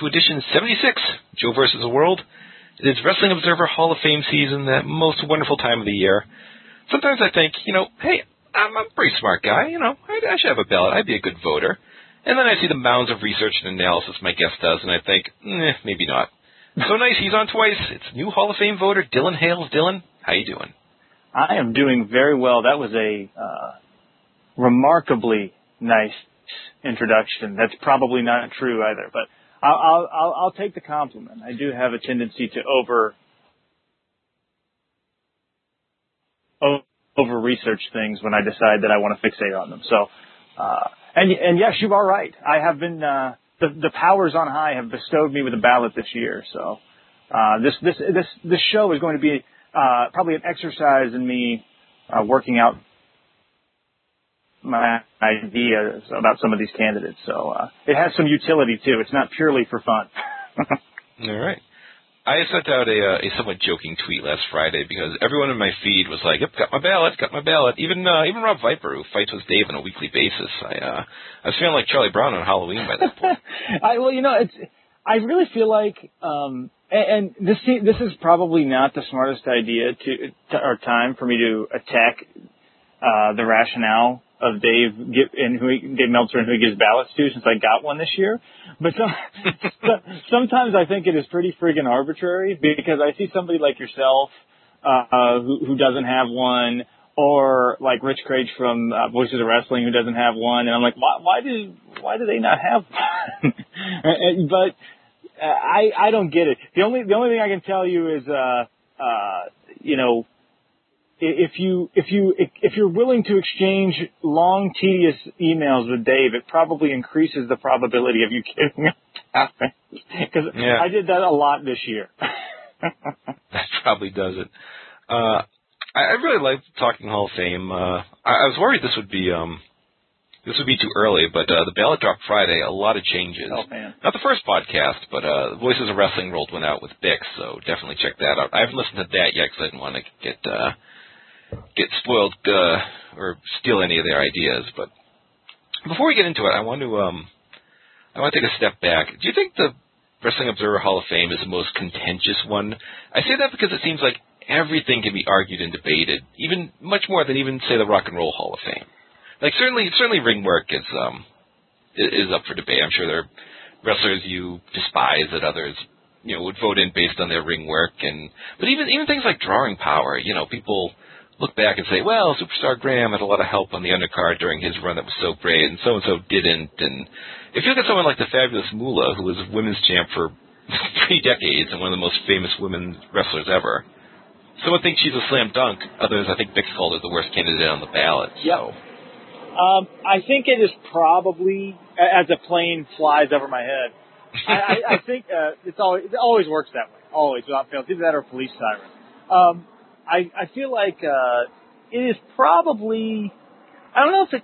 to edition 76, Joe versus the World. It is Wrestling Observer Hall of Fame season, that most wonderful time of the year. Sometimes I think, you know, hey, I'm a pretty smart guy, you know, I, I should have a ballot, I'd be a good voter. And then I see the mounds of research and analysis my guest does, and I think, eh, maybe not. So nice, he's on twice. It's new Hall of Fame voter, Dylan Hales. Dylan, how you doing? I am doing very well. That was a uh, remarkably nice introduction. That's probably not true either, but I'll, I'll, I'll take the compliment. I do have a tendency to over over research things when I decide that I want to fixate on them. So, uh, and and yes, you are right. I have been uh, the the powers on high have bestowed me with a ballot this year. So, uh, this this this this show is going to be uh, probably an exercise in me uh, working out my ideas about some of these candidates. So uh, it has some utility too. It's not purely for fun. All right. I sent out a, uh, a somewhat joking tweet last Friday because everyone in my feed was like, "Yep, got my ballot, got my ballot." Even uh, even Rob Viper, who fights with Dave on a weekly basis, I uh, I was feeling like Charlie Brown on Halloween by that point. I well, you know, it's I really feel like, um, and, and this this is probably not the smartest idea to, to or time for me to attack uh, the rationale of Dave and who he, Dave Meltzer and who he gives ballots to since I got one this year. But some, sometimes I think it is pretty friggin' arbitrary because I see somebody like yourself uh, who, who doesn't have one, or like Rich Kraetsch from uh, Voices of Wrestling who doesn't have one, and I'm like, why, why do why do they not have one? but uh, I I don't get it. The only the only thing I can tell you is uh uh you know if you if you if you're willing to exchange long tedious emails with Dave, it probably increases the probability of you getting a because yeah. I did that a lot this year. that probably does it. Uh, I, I really like talking Hall of Fame. Uh, I, I was worried this would be um, this would be too early, but uh, the ballot dropped Friday. A lot of changes. Oh man! Not the first podcast, but uh, Voices of Wrestling rolled one out with Bix, so definitely check that out. I haven't listened to that yet because I didn't want to get. Uh, get spoiled uh, or steal any of their ideas. But before we get into it, I want to um, I want to take a step back. Do you think the Wrestling Observer Hall of Fame is the most contentious one? I say that because it seems like everything can be argued and debated, even much more than even say the Rock and Roll Hall of Fame. Like certainly, certainly ring work is um is up for debate. I'm sure there are wrestlers you despise that others you know would vote in based on their ring work and but even even things like drawing power you know people look back and say, well, Superstar Graham had a lot of help on the undercard during his run that was so great, and so and so didn't. And if you look at someone like the fabulous Moolah, who was a women's champ for three decades and one of the most famous women wrestlers ever, someone thinks she's a slam dunk. Others, I think, Bix called her the worst candidate on the ballot. Yep. So. Um, I think it is probably as a plane flies over my head. I, I, I think uh, it's always it always works that way, always without fail. Either that or police siren. Um, I I feel like uh, it is probably I don't know if it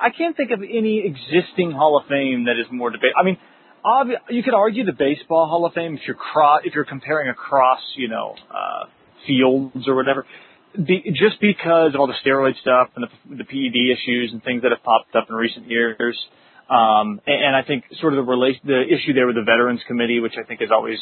I can't think of any existing Hall of Fame that is more debate. I mean, obvi- you could argue the baseball Hall of Fame if you're cross if you're comparing across you know uh, fields or whatever. Be, just because of all the steroid stuff and the, the PED issues and things that have popped up in recent years, um, and, and I think sort of the relation, the issue there with the Veterans Committee, which I think is always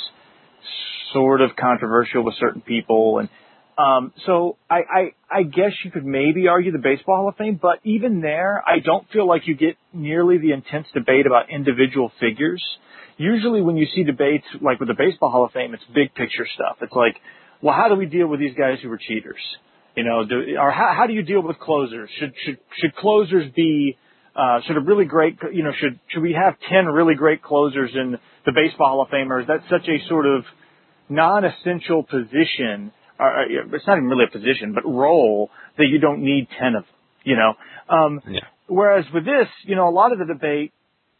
sort of controversial with certain people, and um, so I, I, I guess you could maybe argue the Baseball Hall of Fame, but even there, I don't feel like you get nearly the intense debate about individual figures. Usually when you see debates like with the Baseball Hall of Fame, it's big picture stuff. It's like, well, how do we deal with these guys who were cheaters? You know, do, or how, how do you deal with closers? Should, should, should closers be, uh, sort of really great, you know, should, should we have 10 really great closers in the Baseball Hall of Fame, or is that such a sort of non-essential position or, it's not even really a position, but role that you don't need 10 of them, you know? Um, yeah. Whereas with this, you know, a lot of the debate,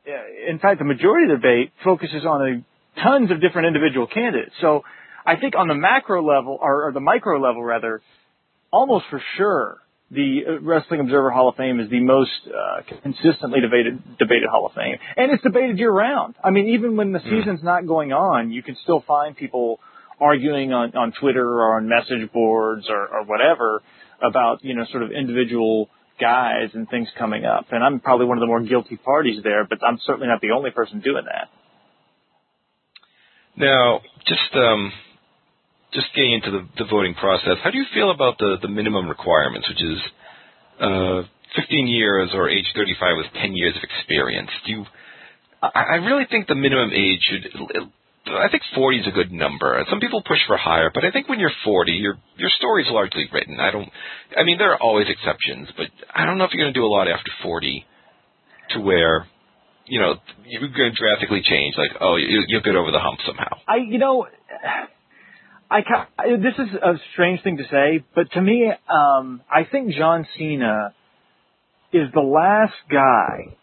uh, in fact, the majority of the debate focuses on a, tons of different individual candidates. So I think on the macro level, or, or the micro level rather, almost for sure, the uh, Wrestling Observer Hall of Fame is the most uh, consistently debated debated Hall of Fame, and it's debated year round. I mean, even when the hmm. season's not going on, you can still find people arguing on, on Twitter or on message boards or, or whatever about, you know, sort of individual guys and things coming up. And I'm probably one of the more guilty parties there, but I'm certainly not the only person doing that. Now, just um, just getting into the, the voting process, how do you feel about the, the minimum requirements, which is uh, 15 years or age 35 with 10 years of experience? Do you? I, I really think the minimum age should. I think 40 is a good number. Some people push for higher, but I think when you're 40, your your story's largely written. I don't. I mean, there are always exceptions, but I don't know if you're going to do a lot after 40 to where you know, you're going to drastically change. Like, oh, you, you'll get over the hump somehow. I, you know, I, this is a strange thing to say, but to me, um, I think John Cena is the last guy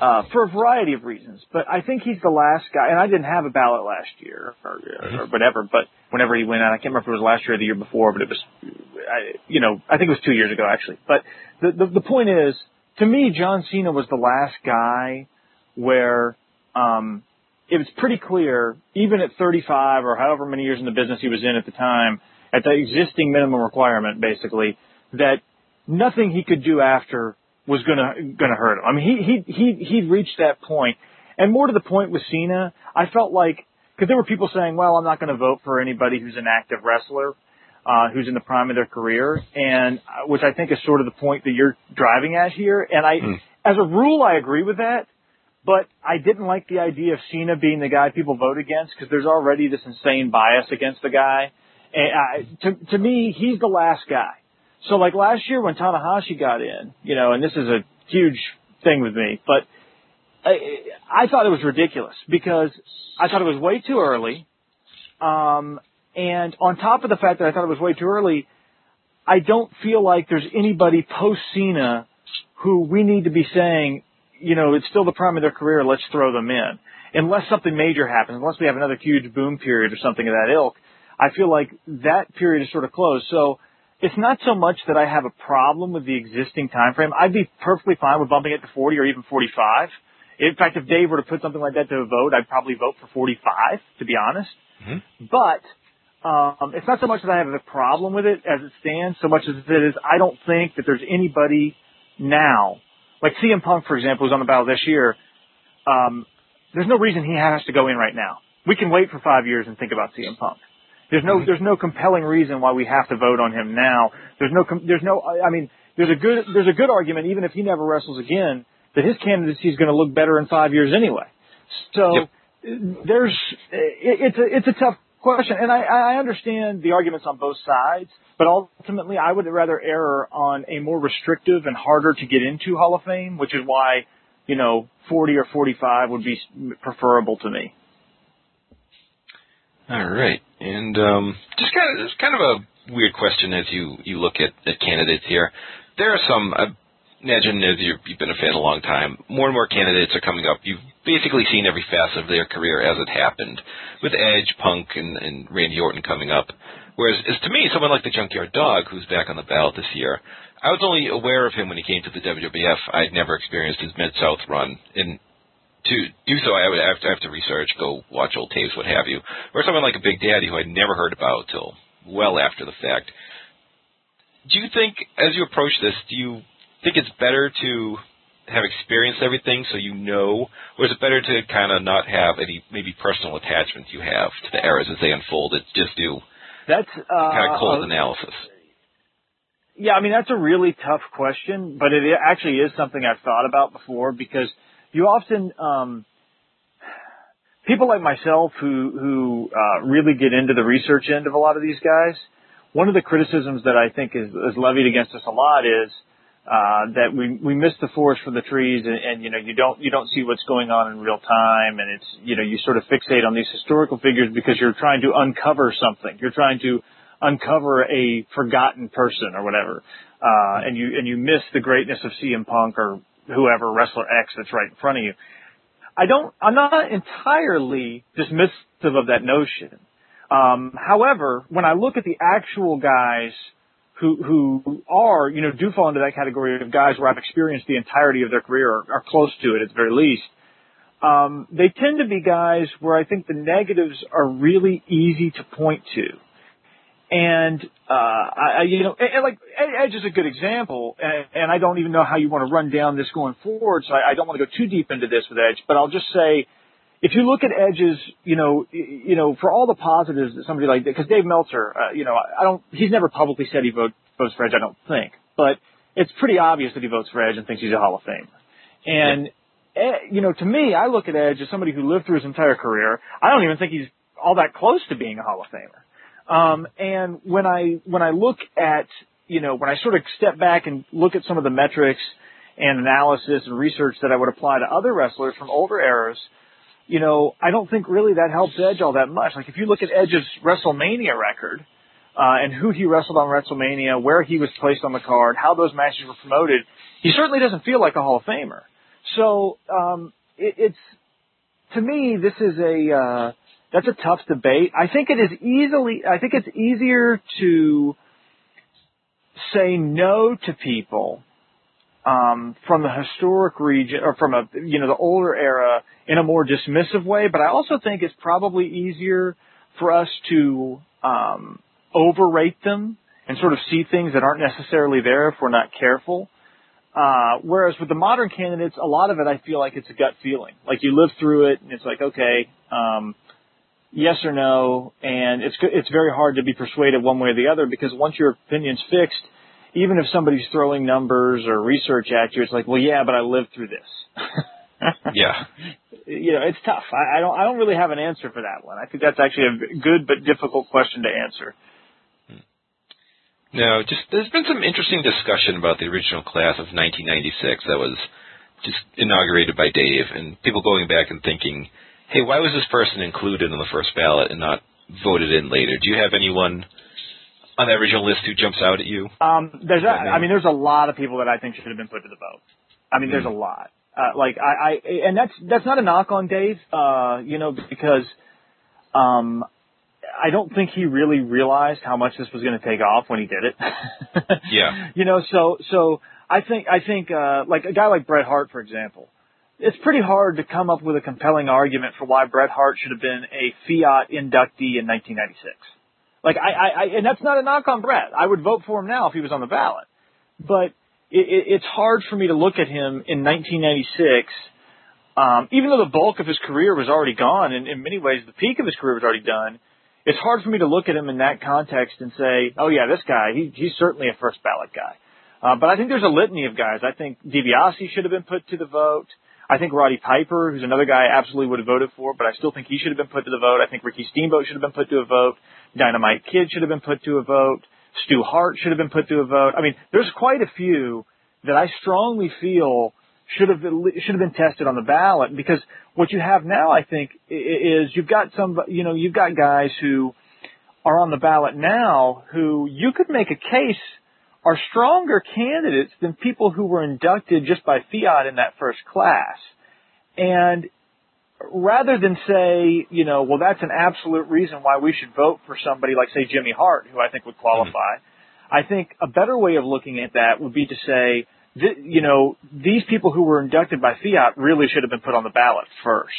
uh, for a variety of reasons. But I think he's the last guy, and I didn't have a ballot last year or, or whatever. But whenever he went out, I can't remember if it was last year or the year before, but it was, I, you know, I think it was two years ago actually. But the the, the point is, to me, John Cena was the last guy where um, it was pretty clear, even at 35 or however many years in the business he was in at the time, at the existing minimum requirement, basically, that nothing he could do after was gonna gonna hurt him. I mean, he he he he'd reached that point. and more to the point with Cena, I felt like because there were people saying, "Well, I'm not going to vote for anybody who's an active wrestler." Uh, who's in the prime of their career, and uh, which I think is sort of the point that you're driving at here. And I, mm. as a rule, I agree with that. But I didn't like the idea of Cena being the guy people vote against because there's already this insane bias against the guy. And I, to to me, he's the last guy. So like last year when Tanahashi got in, you know, and this is a huge thing with me, but I, I thought it was ridiculous because I thought it was way too early. Um, and on top of the fact that I thought it was way too early, I don't feel like there's anybody post Cena who we need to be saying you know, it's still the prime of their career. Let's throw them in. Unless something major happens, unless we have another huge boom period or something of that ilk, I feel like that period is sort of closed. So it's not so much that I have a problem with the existing time frame. I'd be perfectly fine with bumping it to 40 or even 45. In fact, if Dave were to put something like that to a vote, I'd probably vote for 45, to be honest. Mm-hmm. But um, it's not so much that I have a problem with it as it stands, so much as it is I don't think that there's anybody now like CM Punk, for example, who's on the battle this year. Um, there's no reason he has to go in right now. We can wait for five years and think about CM Punk. There's no, mm-hmm. there's no compelling reason why we have to vote on him now. There's no, there's no, I mean, there's a good, there's a good argument, even if he never wrestles again, that his candidacy is going to look better in five years anyway. So yep. there's, it, it's a, it's a tough question. And I, I understand the arguments on both sides, but ultimately I would rather err on a more restrictive and harder to get into Hall of Fame, which is why, you know, 40 or 45 would be preferable to me. All right. And um, just kind of, it's kind of a weird question as you, you look at, at candidates here. There are some, I imagine as you've been a fan a long time, more and more candidates are coming up. You've basically seen every facet of their career as it happened, with Edge, Punk, and, and Randy Orton coming up. Whereas, as to me, someone like the Junkyard Dog, who's back on the ballot this year, I was only aware of him when he came to the WWF. I'd never experienced his Mid South run, and to do so, I would have to, have to research, go watch old tapes, what have you. Or someone like a Big Daddy, who I'd never heard about till well after the fact. Do you think, as you approach this, do you think it's better to have experienced everything so you know, or is it better to kind of not have any maybe personal attachment you have to the eras as they unfold? It just do that's uh, kind of cold uh, analysis. Yeah, I mean that's a really tough question, but it actually is something I've thought about before because you often um, people like myself who who uh, really get into the research end of a lot of these guys. One of the criticisms that I think is, is levied against us a lot is uh, that we we miss the forest for the trees, and, and you know you don't you don't see what's going on in real time, and it's you know you sort of fixate on these historical figures because you're trying to uncover something. You're trying to uncover a forgotten person or whatever, uh, and you and you miss the greatness of CM Punk or whoever wrestler X that's right in front of you. I don't. I'm not entirely dismissive of that notion. Um, however, when I look at the actual guys who who are you know do fall into that category of guys where I've experienced the entirety of their career or are close to it at the very least. Um, they tend to be guys where I think the negatives are really easy to point to. And, uh, I, you know, and, and like, Edge is a good example, and, and I don't even know how you want to run down this going forward, so I, I don't want to go too deep into this with Edge, but I'll just say, if you look at Edge's, you know, you know, for all the positives that somebody like, because Dave Meltzer, uh, you know, I don't, he's never publicly said he vote, votes for Edge, I don't think, but it's pretty obvious that he votes for Edge and thinks he's a Hall of Famer. And, yeah. you know, to me, I look at Edge as somebody who lived through his entire career. I don't even think he's all that close to being a Hall of Famer. Um, and when I, when I look at, you know, when I sort of step back and look at some of the metrics and analysis and research that I would apply to other wrestlers from older eras, you know, I don't think really that helps Edge all that much. Like if you look at Edge's WrestleMania record, uh, and who he wrestled on WrestleMania, where he was placed on the card, how those matches were promoted, he certainly doesn't feel like a Hall of Famer. So, um, it, it's, to me, this is a, uh, that's a tough debate. I think it is easily, I think it's easier to say no to people um, from the historic region or from a you know the older era in a more dismissive way. But I also think it's probably easier for us to um, overrate them and sort of see things that aren't necessarily there if we're not careful. Uh, whereas with the modern candidates, a lot of it I feel like it's a gut feeling. Like you live through it and it's like, okay, um, yes or no, and it's it's very hard to be persuaded one way or the other because once your opinion's fixed, even if somebody's throwing numbers or research at you, it's like, well, yeah, but I lived through this. yeah. You know, it's tough. I, I don't. I don't really have an answer for that one. I think that's actually a good but difficult question to answer. Hmm. No, just there's been some interesting discussion about the original class of 1996 that was just inaugurated by Dave, and people going back and thinking, hey, why was this person included in the first ballot and not voted in later? Do you have anyone on the original list who jumps out at you? Um, there's, a, I mean, there's a lot of people that I think should have been put to the vote. I mean, mm. there's a lot. Uh, like I, I, and that's that's not a knock on Dave, uh, you know, because um, I don't think he really realized how much this was going to take off when he did it. yeah. You know, so so I think I think uh, like a guy like Bret Hart, for example, it's pretty hard to come up with a compelling argument for why Bret Hart should have been a Fiat inductee in 1996. Like I, I, I and that's not a knock on Bret. I would vote for him now if he was on the ballot. But it, it, it's hard for me to look at him in 1996, um, even though the bulk of his career was already gone, and in many ways the peak of his career was already done. It's hard for me to look at him in that context and say, "Oh yeah, this guy, he, he's certainly a first ballot guy." Uh, but I think there's a litany of guys. I think DiBiase should have been put to the vote. I think Roddy Piper, who's another guy I absolutely would have voted for, but I still think he should have been put to the vote. I think Ricky Steamboat should have been put to a vote. Dynamite Kid should have been put to a vote. Stu Hart should have been put to a vote. I mean, there's quite a few that I strongly feel should have been, should have been tested on the ballot because what you have now, I think, is you've got some, you know, you've got guys who are on the ballot now who you could make a case are stronger candidates than people who were inducted just by fiat in that first class. And rather than say, you know, well, that's an absolute reason why we should vote for somebody like, say, Jimmy Hart, who I think would qualify, mm-hmm. I think a better way of looking at that would be to say, th- you know, these people who were inducted by fiat really should have been put on the ballot first.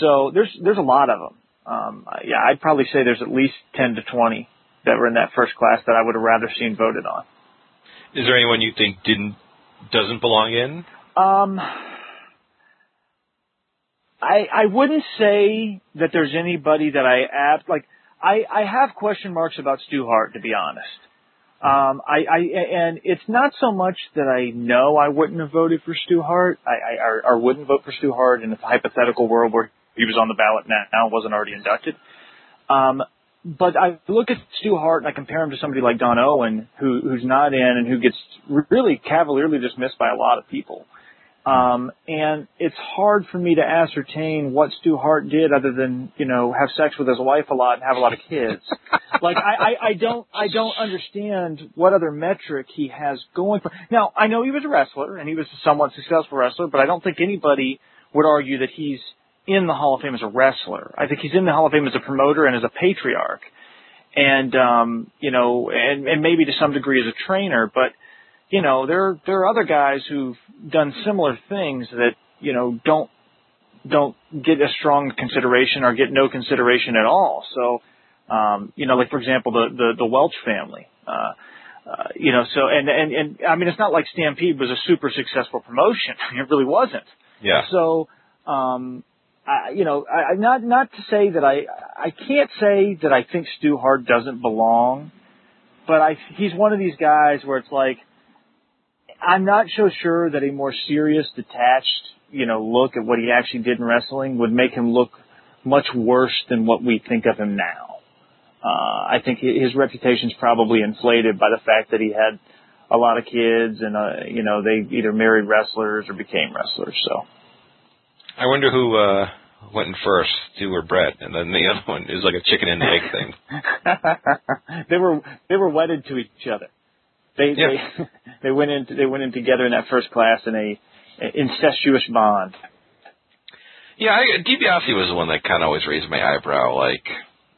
So there's there's a lot of them. Um, yeah, I'd probably say there's at least ten to twenty that were in that first class that I would have rather seen voted on. Is there anyone you think didn't doesn't belong in? Um, I I wouldn't say that there's anybody that I ab like I I have question marks about Stu Hart to be honest. Um, I, I and it's not so much that I know I wouldn't have voted for Stu Hart. I, I or, or wouldn't vote for Stu Hart in a hypothetical world where he was on the ballot now, wasn't already inducted. Um, but I look at Stu Hart and I compare him to somebody like Don Owen, who who's not in and who gets really cavalierly dismissed by a lot of people. Um, and it's hard for me to ascertain what Stu Hart did other than, you know, have sex with his wife a lot and have a lot of kids. like, I, I, I don't, I don't understand what other metric he has going for. Now, I know he was a wrestler and he was a somewhat successful wrestler, but I don't think anybody would argue that he's in the Hall of Fame as a wrestler. I think he's in the Hall of Fame as a promoter and as a patriarch. And, um, you know, and, and maybe to some degree as a trainer, but, you know, there there are other guys who've done similar things that you know don't don't get a strong consideration or get no consideration at all. So, um, you know, like for example, the the, the Welch family. Uh, uh, you know, so and and and I mean, it's not like Stampede was a super successful promotion. it really wasn't. Yeah. So, um, I, you know, I, not not to say that I I can't say that I think Stu Hart doesn't belong, but I he's one of these guys where it's like I'm not so sure that a more serious, detached, you know, look at what he actually did in wrestling would make him look much worse than what we think of him now. Uh, I think his reputation's probably inflated by the fact that he had a lot of kids and, uh, you know, they either married wrestlers or became wrestlers, so. I wonder who uh went in first, Stu or Bret, and then the other one is like a chicken and egg thing. they were they were wedded to each other. They yeah. they they went in they went in together in that first class in a, a incestuous bond. Yeah, I, DiBiase was the one that kind of always raised my eyebrow, like,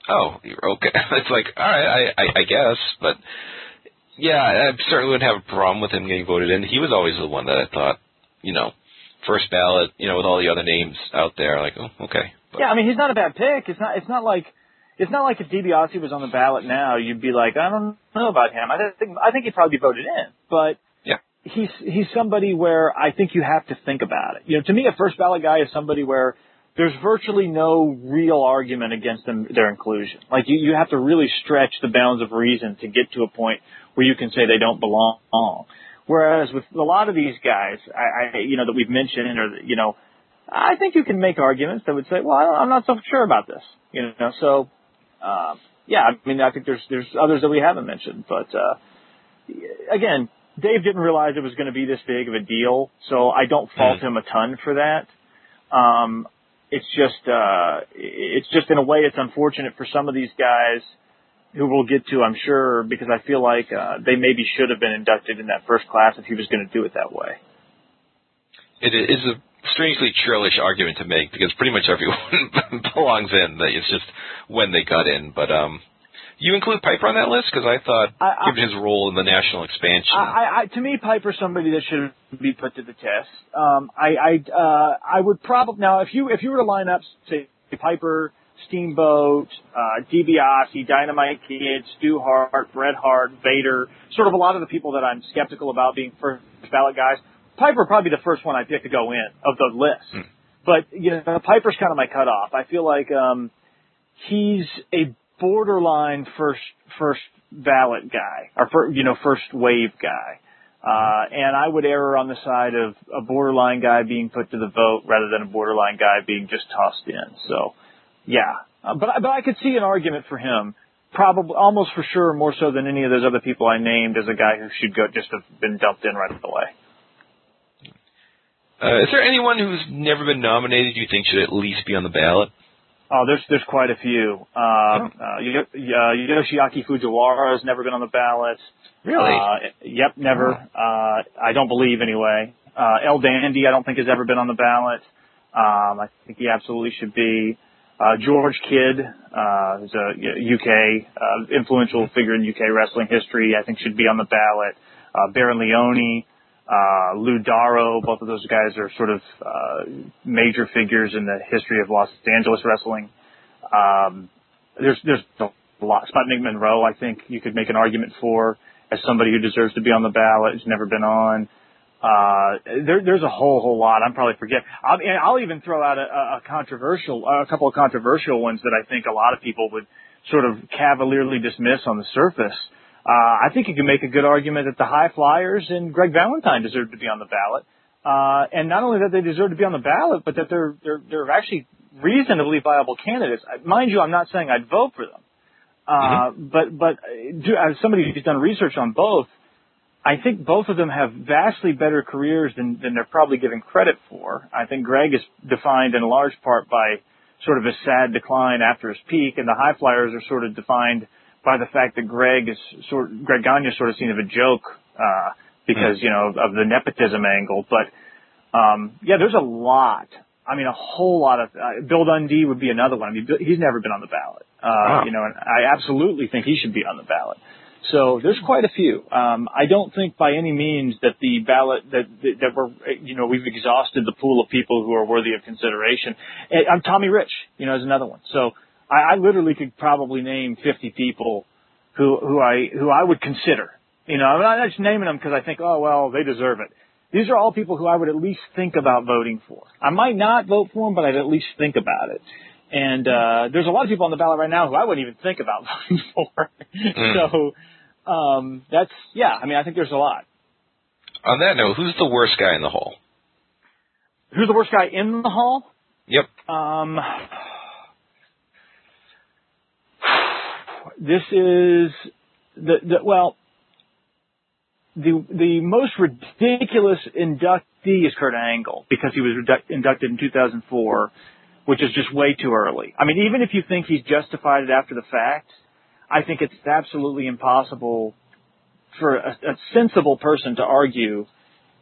oh, you're okay. it's like, all right, I, I I guess, but yeah, I certainly wouldn't have a problem with him getting voted in. He was always the one that I thought, you know, first ballot, you know, with all the other names out there. Like, oh, okay. But, yeah, I mean, he's not a bad pick. It's not. It's not like. It's not like if DiBiase was on the ballot now, you'd be like, I don't know about him. I think I think he'd probably be voted in, but yeah, he's he's somebody where I think you have to think about it. You know, to me, a first ballot guy is somebody where there's virtually no real argument against them, their inclusion. Like you, you have to really stretch the bounds of reason to get to a point where you can say they don't belong. Whereas with a lot of these guys, I, I you know, that we've mentioned, or you know, I think you can make arguments that would say, well, I'm not so sure about this. You know, so uh, yeah, I mean, I think there's there's others that we haven't mentioned, but uh, again, Dave didn't realize it was going to be this big of a deal, so I don't fault mm. him a ton for that. Um, it's just uh, it's just in a way it's unfortunate for some of these guys who we'll get to, I'm sure, because I feel like uh, they maybe should have been inducted in that first class if he was going to do it that way. It is a strangely churlish argument to make because pretty much everyone belongs in. That It's just when they got in. But um, you include Piper on that list because I thought, I, I, given his role in the national expansion, I, I, to me, Piper's somebody that should be put to the test. Um, I I, uh, I would probably now if you if you were to line up say Piper Steamboat, uh, DiBiase, Dynamite Kid, Stu Hart, Bret Hart, Vader, sort of a lot of the people that I'm skeptical about being first ballot guys. Piper probably the first one I pick to go in of the list. Hmm. But, you know, Piper's kind of my cutoff. I feel like, um, he's a borderline first, first ballot guy, or, for, you know, first wave guy. Uh, and I would err on the side of a borderline guy being put to the vote rather than a borderline guy being just tossed in. So, yeah, uh, but but I could see an argument for him, probably almost for sure more so than any of those other people I named as a guy who should go just have been dumped in right away. Uh, is there anyone who's never been nominated you think should at least be on the ballot? Oh, there's there's quite a few. Um, uh, Yoshiaki Fujiwara has never been on the ballot. Really? Uh, yep, never. Uh, I don't believe anyway. Uh, El Dandy, I don't think has ever been on the ballot. Um, I think he absolutely should be. Uh, George Kidd, uh, who's a UK, uh, influential figure in UK wrestling history, I think should be on the ballot. Uh, Baron Leone, uh, Lou Daro, both of those guys are sort of, uh, major figures in the history of Los Angeles wrestling. Um, there's, there's a lot. Sputnik Monroe, I think you could make an argument for as somebody who deserves to be on the ballot, who's never been on. Uh, there, there's a whole, whole lot. I'm probably forget. I'll, I'll even throw out a, a controversial, a couple of controversial ones that I think a lot of people would sort of cavalierly dismiss on the surface. Uh, I think you can make a good argument that the High Flyers and Greg Valentine deserve to be on the ballot. Uh, and not only that they deserve to be on the ballot, but that they're, they're, they're actually reasonably viable candidates. Mind you, I'm not saying I'd vote for them. Uh, mm-hmm. but, but do, as somebody who's done research on both, I think both of them have vastly better careers than, than they're probably given credit for. I think Greg is defined in large part by sort of a sad decline after his peak, and the high flyers are sort of defined by the fact that Greg is sort Greg Gagne is sort of seen as a joke uh, because mm-hmm. you know of the nepotism angle. But um, yeah, there's a lot. I mean, a whole lot of uh, Bill Dundee would be another one. I mean, he's never been on the ballot. Uh, wow. You know, and I absolutely think he should be on the ballot. So there's quite a few. Um, I don't think by any means that the ballot that that we're you know we've exhausted the pool of people who are worthy of consideration. I'm Tommy Rich, you know, is another one. So I, I literally could probably name 50 people who who I who I would consider. You know, I'm not just naming them because I think, oh well, they deserve it. these are all people who I would at least think about voting for. I might not vote for them, but I'd at least think about it. And uh, there's a lot of people on the ballot right now who I wouldn't even think about voting for. Mm. So um, that's yeah. I mean, I think there's a lot. On that note, who's the worst guy in the hall? Who's the worst guy in the hall? Yep. Um, this is the, the well, the the most ridiculous inductee is Kurt Angle because he was inducted in 2004, which is just way too early. I mean, even if you think he's justified it after the fact, I think it's absolutely impossible for a, a sensible person to argue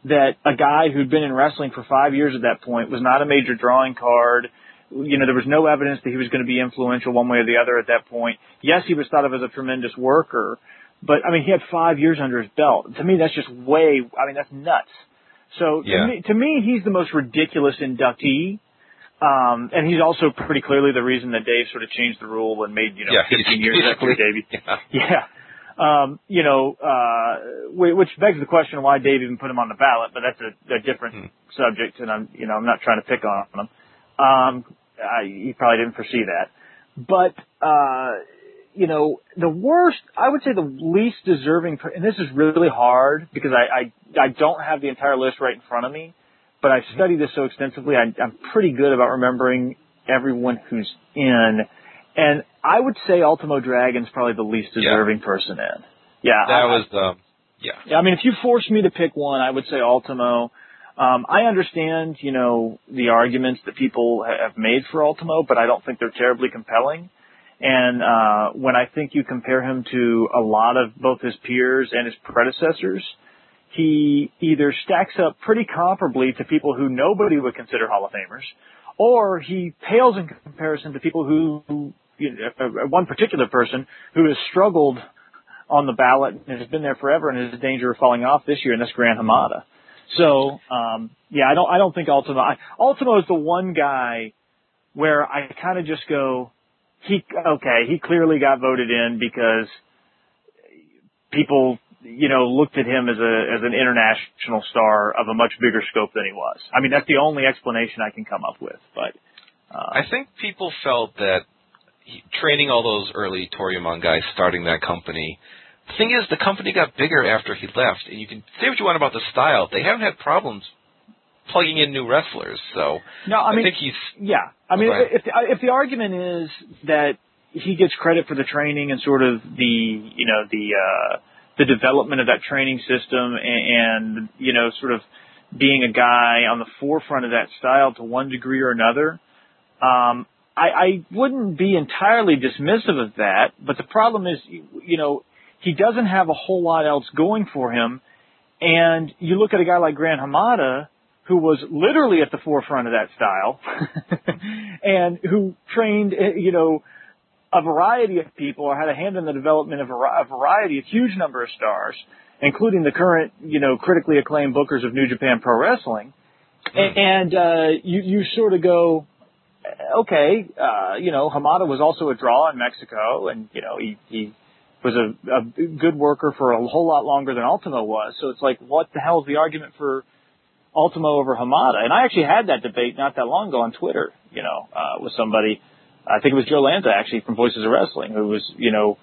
that a guy who'd been in wrestling for five years at that point was not a major drawing card. You know, there was no evidence that he was going to be influential one way or the other at that point. Yes, he was thought of as a tremendous worker, but I mean, he had five years under his belt. To me, that's just way. I mean, that's nuts. So yeah. to, me, to me, he's the most ridiculous inductee. Um, and he's also pretty clearly the reason that Dave sort of changed the rule and made, you know, yeah, 15 years after Dave. Yeah. yeah. Um, you know, uh, which begs the question why Dave even put him on the ballot, but that's a, a different hmm. subject, and I'm, you know, I'm not trying to pick on him. Um, I, he probably didn't foresee that, but uh, you know, the worst, I would say the least deserving, and this is really hard because I, I, I don't have the entire list right in front of me, but I've studied this so extensively, I, I'm pretty good about remembering everyone who's in. And I would say Ultimo Dragon's probably the least deserving yeah. person in. Yeah. That I, was, um, yeah. Yeah, I mean, if you force me to pick one, I would say Ultimo. Um, I understand, you know, the arguments that people have made for Ultimo, but I don't think they're terribly compelling. And uh, when I think you compare him to a lot of both his peers and his predecessors, he either stacks up pretty comparably to people who nobody would consider Hall of Famers, or he pales in comparison to people who, know, uh, one particular person who has struggled on the ballot and has been there forever and is in danger of falling off this year, and that's Gran Hamada. So, um, yeah, I don't, I don't think Ultimo, I, Ultimo is the one guy where I kind of just go, he okay, he clearly got voted in because people, you know, looked at him as a as an international star of a much bigger scope than he was. I mean, that's the only explanation I can come up with. But uh, I think people felt that he, training all those early Toryumon guys, starting that company. The thing is, the company got bigger after he left, and you can say what you want about the style. They haven't had problems plugging in new wrestlers. So no, I, mean, think he's yeah. I mean, if the, if the argument is that he gets credit for the training and sort of the you know the uh, the development of that training system and, and you know sort of being a guy on the forefront of that style to one degree or another. Um, I, I wouldn't be entirely dismissive of that, but the problem is, you know, he doesn't have a whole lot else going for him. And you look at a guy like Gran Hamada, who was literally at the forefront of that style and who trained, eh, you know, a variety of people or had a hand in the development of a variety, a huge number of stars, including the current, you know, critically acclaimed bookers of New Japan Pro Wrestling. Mm. And, uh, you, you sort of go, okay, uh, you know, Hamada was also a draw in Mexico and, you know, he, he was a, a good worker for a whole lot longer than Ultimo was. So it's like, what the hell is the argument for Ultimo over Hamada. And I actually had that debate not that long ago on Twitter, you know, uh, with somebody. I think it was Joe Lanza actually from Voices of Wrestling who was, you know,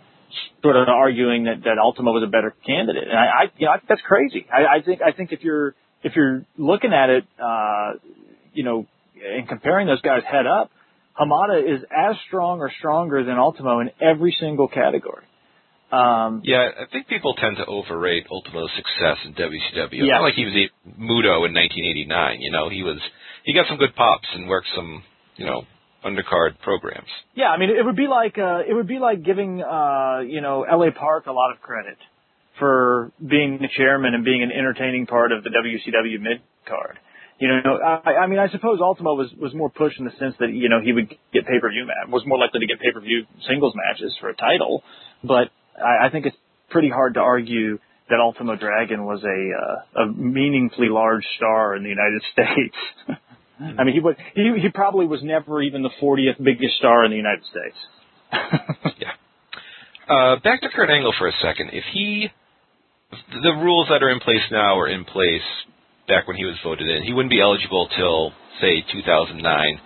sort of arguing that, that Ultimo was a better candidate. And I, I you know, I think that's crazy. I, I think, I think if you're, if you're looking at it, uh, you know, and comparing those guys head up, Hamada is as strong or stronger than Ultimo in every single category. Um, yeah, I think people tend to overrate Ultimo's success in WCW. Yeah. Not like he was a Muto in 1989. You know, he was he got some good pops and worked some you know undercard programs. Yeah, I mean, it would be like uh, it would be like giving uh, you know L.A. Park a lot of credit for being the chairman and being an entertaining part of the WCW mid card. You know, I, I mean, I suppose Ultimo was was more pushed in the sense that you know he would get pay per view match was more likely to get pay per view singles matches for a title, but I, I think it's pretty hard to argue that Ultimo Dragon was a uh, a meaningfully large star in the United States. I mean, he was he he probably was never even the 40th biggest star in the United States. yeah. Uh, back to Kurt Angle for a second. If he, the rules that are in place now are in place back when he was voted in. He wouldn't be eligible till say 2009.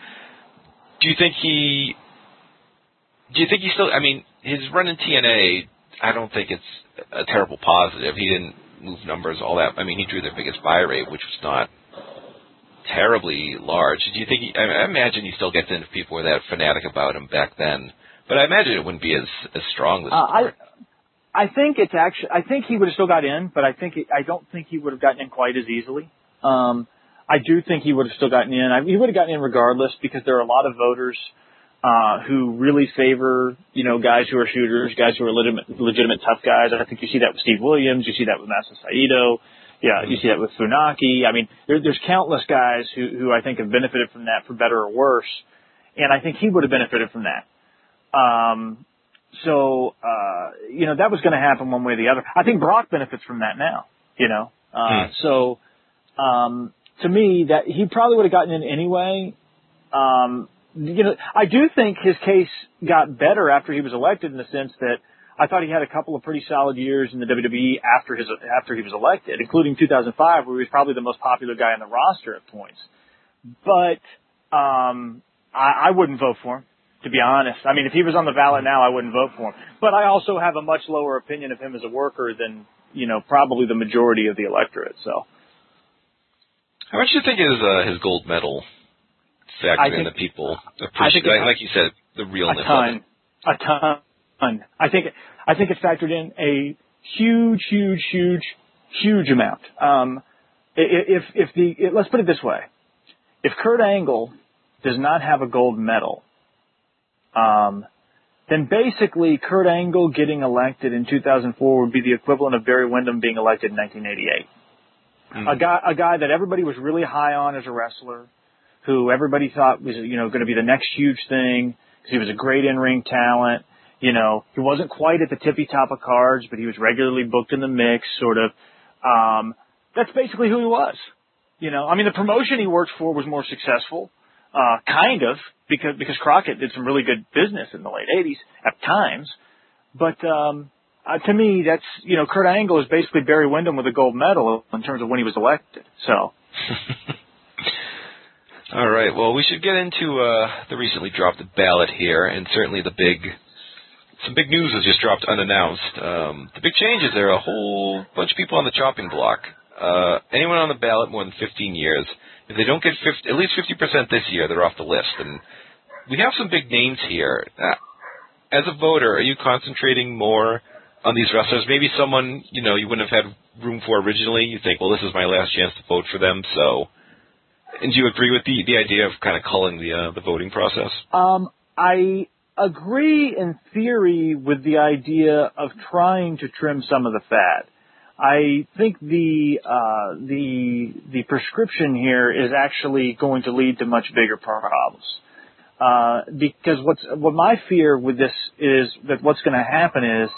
Do you think he? Do you think he still? I mean, his run in TNA. I don't think it's a terrible positive. He didn't move numbers all that. I mean, he drew their biggest buy rate, which was not terribly large. Do you think? He, I imagine he still gets in if people were that fanatic about him back then. But I imagine it wouldn't be as as strong this uh, I, I think it's actually. I think he would have still got in, but I think it, I don't think he would have gotten in quite as easily. Um, I do think he would have still gotten in. I, he would have gotten in regardless because there are a lot of voters uh, who really favor, you know, guys who are shooters, guys who are legitimate, legitimate tough guys. I think you see that with Steve Williams. You see that with Masa Saito. Yeah, you see that with Funaki. I mean, there, there's countless guys who, who I think have benefited from that for better or worse. And I think he would have benefited from that. Um, so, uh, you know, that was going to happen one way or the other. I think Brock benefits from that now, you know. Uh, hmm. so, um, to me, that he probably would have gotten in anyway. Um, you know, I do think his case got better after he was elected in the sense that I thought he had a couple of pretty solid years in the WWE after his after he was elected, including 2005, where he was probably the most popular guy on the roster at points. But um, I, I wouldn't vote for him to be honest. I mean, if he was on the ballot now, I wouldn't vote for him. But I also have a much lower opinion of him as a worker than, you know, probably the majority of the electorate. So. How much do you think is uh, his gold medal factor in the people appreciate? Like, like you said, the realness a ton, of it. A ton. I think I think it factored in a huge, huge, huge, huge amount. Um, if if the let's put it this way, if Kurt Angle does not have a gold medal, um, then basically Kurt Angle getting elected in 2004 would be the equivalent of Barry Windham being elected in 1988. Mm-hmm. A guy, a guy that everybody was really high on as a wrestler, who everybody thought was, you know, going to be the next huge thing because he was a great in-ring talent. You know, he wasn't quite at the tippy top of cards, but he was regularly booked in the mix, sort of. Um, that's basically who he was. You know, I mean, the promotion he worked for was more successful. Uh, kind of, because, because Crockett did some really good business in the late 80s at times. But, um, uh, to me, that's, you know, Kurt Angle is basically Barry Windham with a gold medal in terms of when he was elected. So. All right. Well, we should get into uh, the recently dropped ballot here, and certainly the big, some big news was just dropped unannounced. Um, the big changes there are a whole bunch of people on the chopping block. Uh, anyone on the ballot more than 15 years if they don't get 50, at least 50% this year, they're off the list. And we have some big names here. Uh, as a voter, are you concentrating more on these wrestlers? Maybe someone you know you wouldn't have had room for originally. You think, well, this is my last chance to vote for them. So, and do you agree with the the idea of kind of culling the uh, the voting process? Um, I agree in theory with the idea of trying to trim some of the fat. I think the uh, the the prescription here is actually going to lead to much bigger problems. Uh, because what's what my fear with this is that what's going to happen is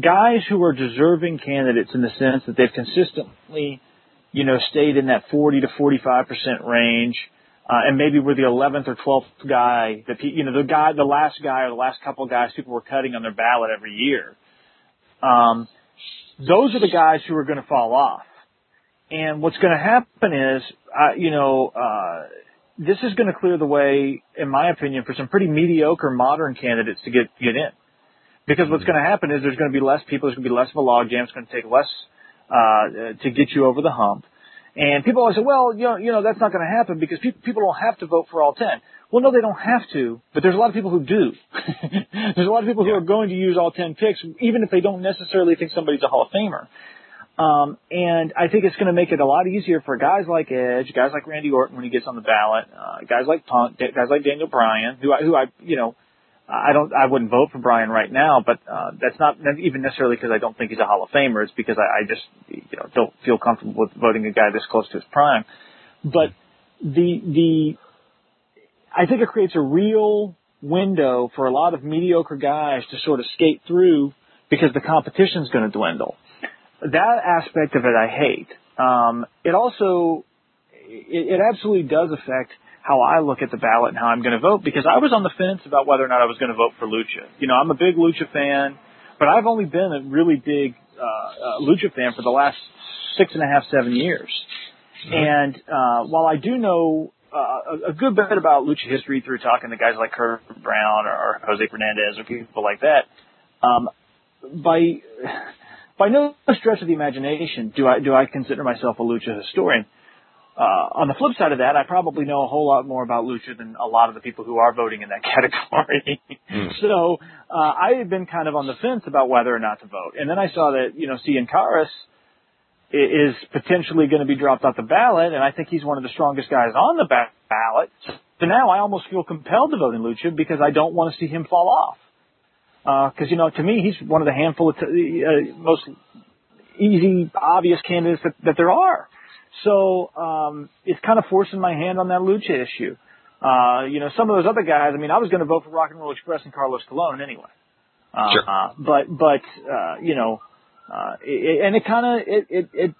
guys who are deserving candidates in the sense that they've consistently, you know, stayed in that 40 to 45 percent range, uh, and maybe we're the 11th or 12th guy that you know the guy, the last guy or the last couple of guys people were cutting on their ballot every year. Um, those are the guys who are going to fall off. And what's going to happen is, uh, you know, uh, this is going to clear the way, in my opinion, for some pretty mediocre modern candidates to get get in. Because what's going to happen is there's going to be less people, there's going to be less of a logjam, it's going to take less uh, to get you over the hump. And people always say, well, you know, you know that's not going to happen because pe- people don't have to vote for all 10. Well, no, they don't have to, but there's a lot of people who do. there's a lot of people who are going to use all 10 picks, even if they don't necessarily think somebody's a Hall of Famer. Um, and I think it's going to make it a lot easier for guys like Edge, guys like Randy Orton when he gets on the ballot, uh, guys like Punk, guys like Daniel Bryan, who I, who I, you know, I don't, I wouldn't vote for Bryan right now, but uh, that's not even necessarily because I don't think he's a Hall of Famer. It's because I, I just, you know, don't feel comfortable with voting a guy this close to his prime. But the the I think it creates a real window for a lot of mediocre guys to sort of skate through because the competition's going to dwindle. That aspect of it I hate. Um, it also, it, it absolutely does affect how I look at the ballot and how I'm going to vote because I was on the fence about whether or not I was going to vote for Lucha. You know, I'm a big Lucha fan, but I've only been a really big uh, uh, Lucha fan for the last six and a half, seven years. Mm-hmm. And uh, while I do know uh, a good bit about lucha history through talking to guys like Kurt Brown or, or Jose Fernandez or people like that, um, by by no stretch of the imagination do I do I consider myself a lucha historian. Uh, on the flip side of that, I probably know a whole lot more about lucha than a lot of the people who are voting in that category. Mm. so uh, I had been kind of on the fence about whether or not to vote, and then I saw that you know Cien Caras is potentially going to be dropped off the ballot, and I think he's one of the strongest guys on the ballot. So now I almost feel compelled to vote in Lucha because I don't want to see him fall off. Because uh, you know, to me, he's one of the handful of t- uh, most easy, obvious candidates that, that there are. So um, it's kind of forcing my hand on that Lucha issue. Uh, you know, some of those other guys. I mean, I was going to vote for Rock and Roll Express and Carlos Colon anyway. Uh, sure. Uh, but but uh, you know, uh, it, and it kind of it, it it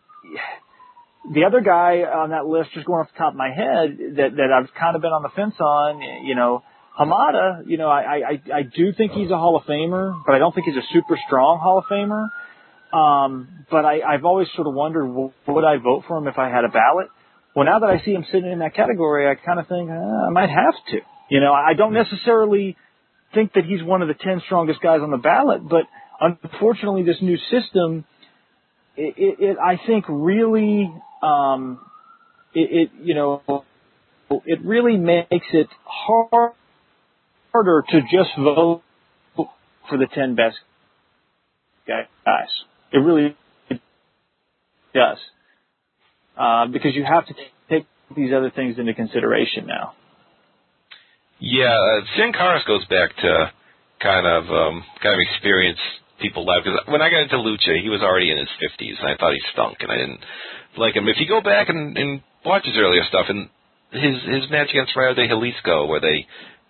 the other guy on that list, just going off the top of my head, that that I've kind of been on the fence on, you know, Hamada. You know, I I I do think he's a Hall of Famer, but I don't think he's a super strong Hall of Famer. Um, but I, I've always sort of wondered, would I vote for him if I had a ballot? Well, now that I see him sitting in that category, I kind of think uh, I might have to. You know, I don't necessarily think that he's one of the ten strongest guys on the ballot, but unfortunately, this new system, it, it, it I think really, um, it, it, you know, it really makes it hard, harder to just vote for the 10 best guys. It really does. Uh, because you have to take these other things into consideration now. Yeah, uh, Cien Caras goes back to kind of um, kind of experience people live. Because when I got into Lucha, he was already in his 50s, and I thought he stunk, and I didn't like him. If you go back and, and watch his earlier stuff, and his his match against Rayo de Jalisco, where they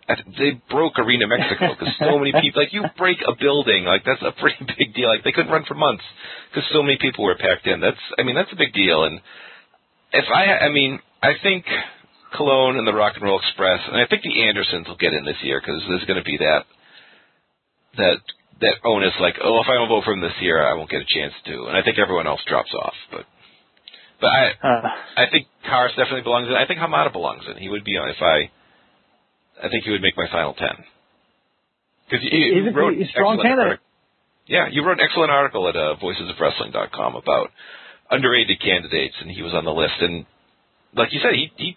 they broke Arena Mexico because so many people like you break a building like that's a pretty big deal. Like they couldn't run for months because so many people were packed in. That's I mean that's a big deal. And if I I mean I think Colon and the Rock and Roll Express, and I think the Andersons will get in this year because there's going to be that that that onus, like, oh, if I don't vote for him this year, I won't get a chance to. And I think everyone else drops off. But but I uh, I think Caras definitely belongs in. I think Hamada belongs in. He would be on if I. I think he would make my final ten. Because you, you wrote a strong candidate. Yeah, you wrote an excellent article at uh, voicesofwrestling.com about underrated candidates, and he was on the list. And like you said, he he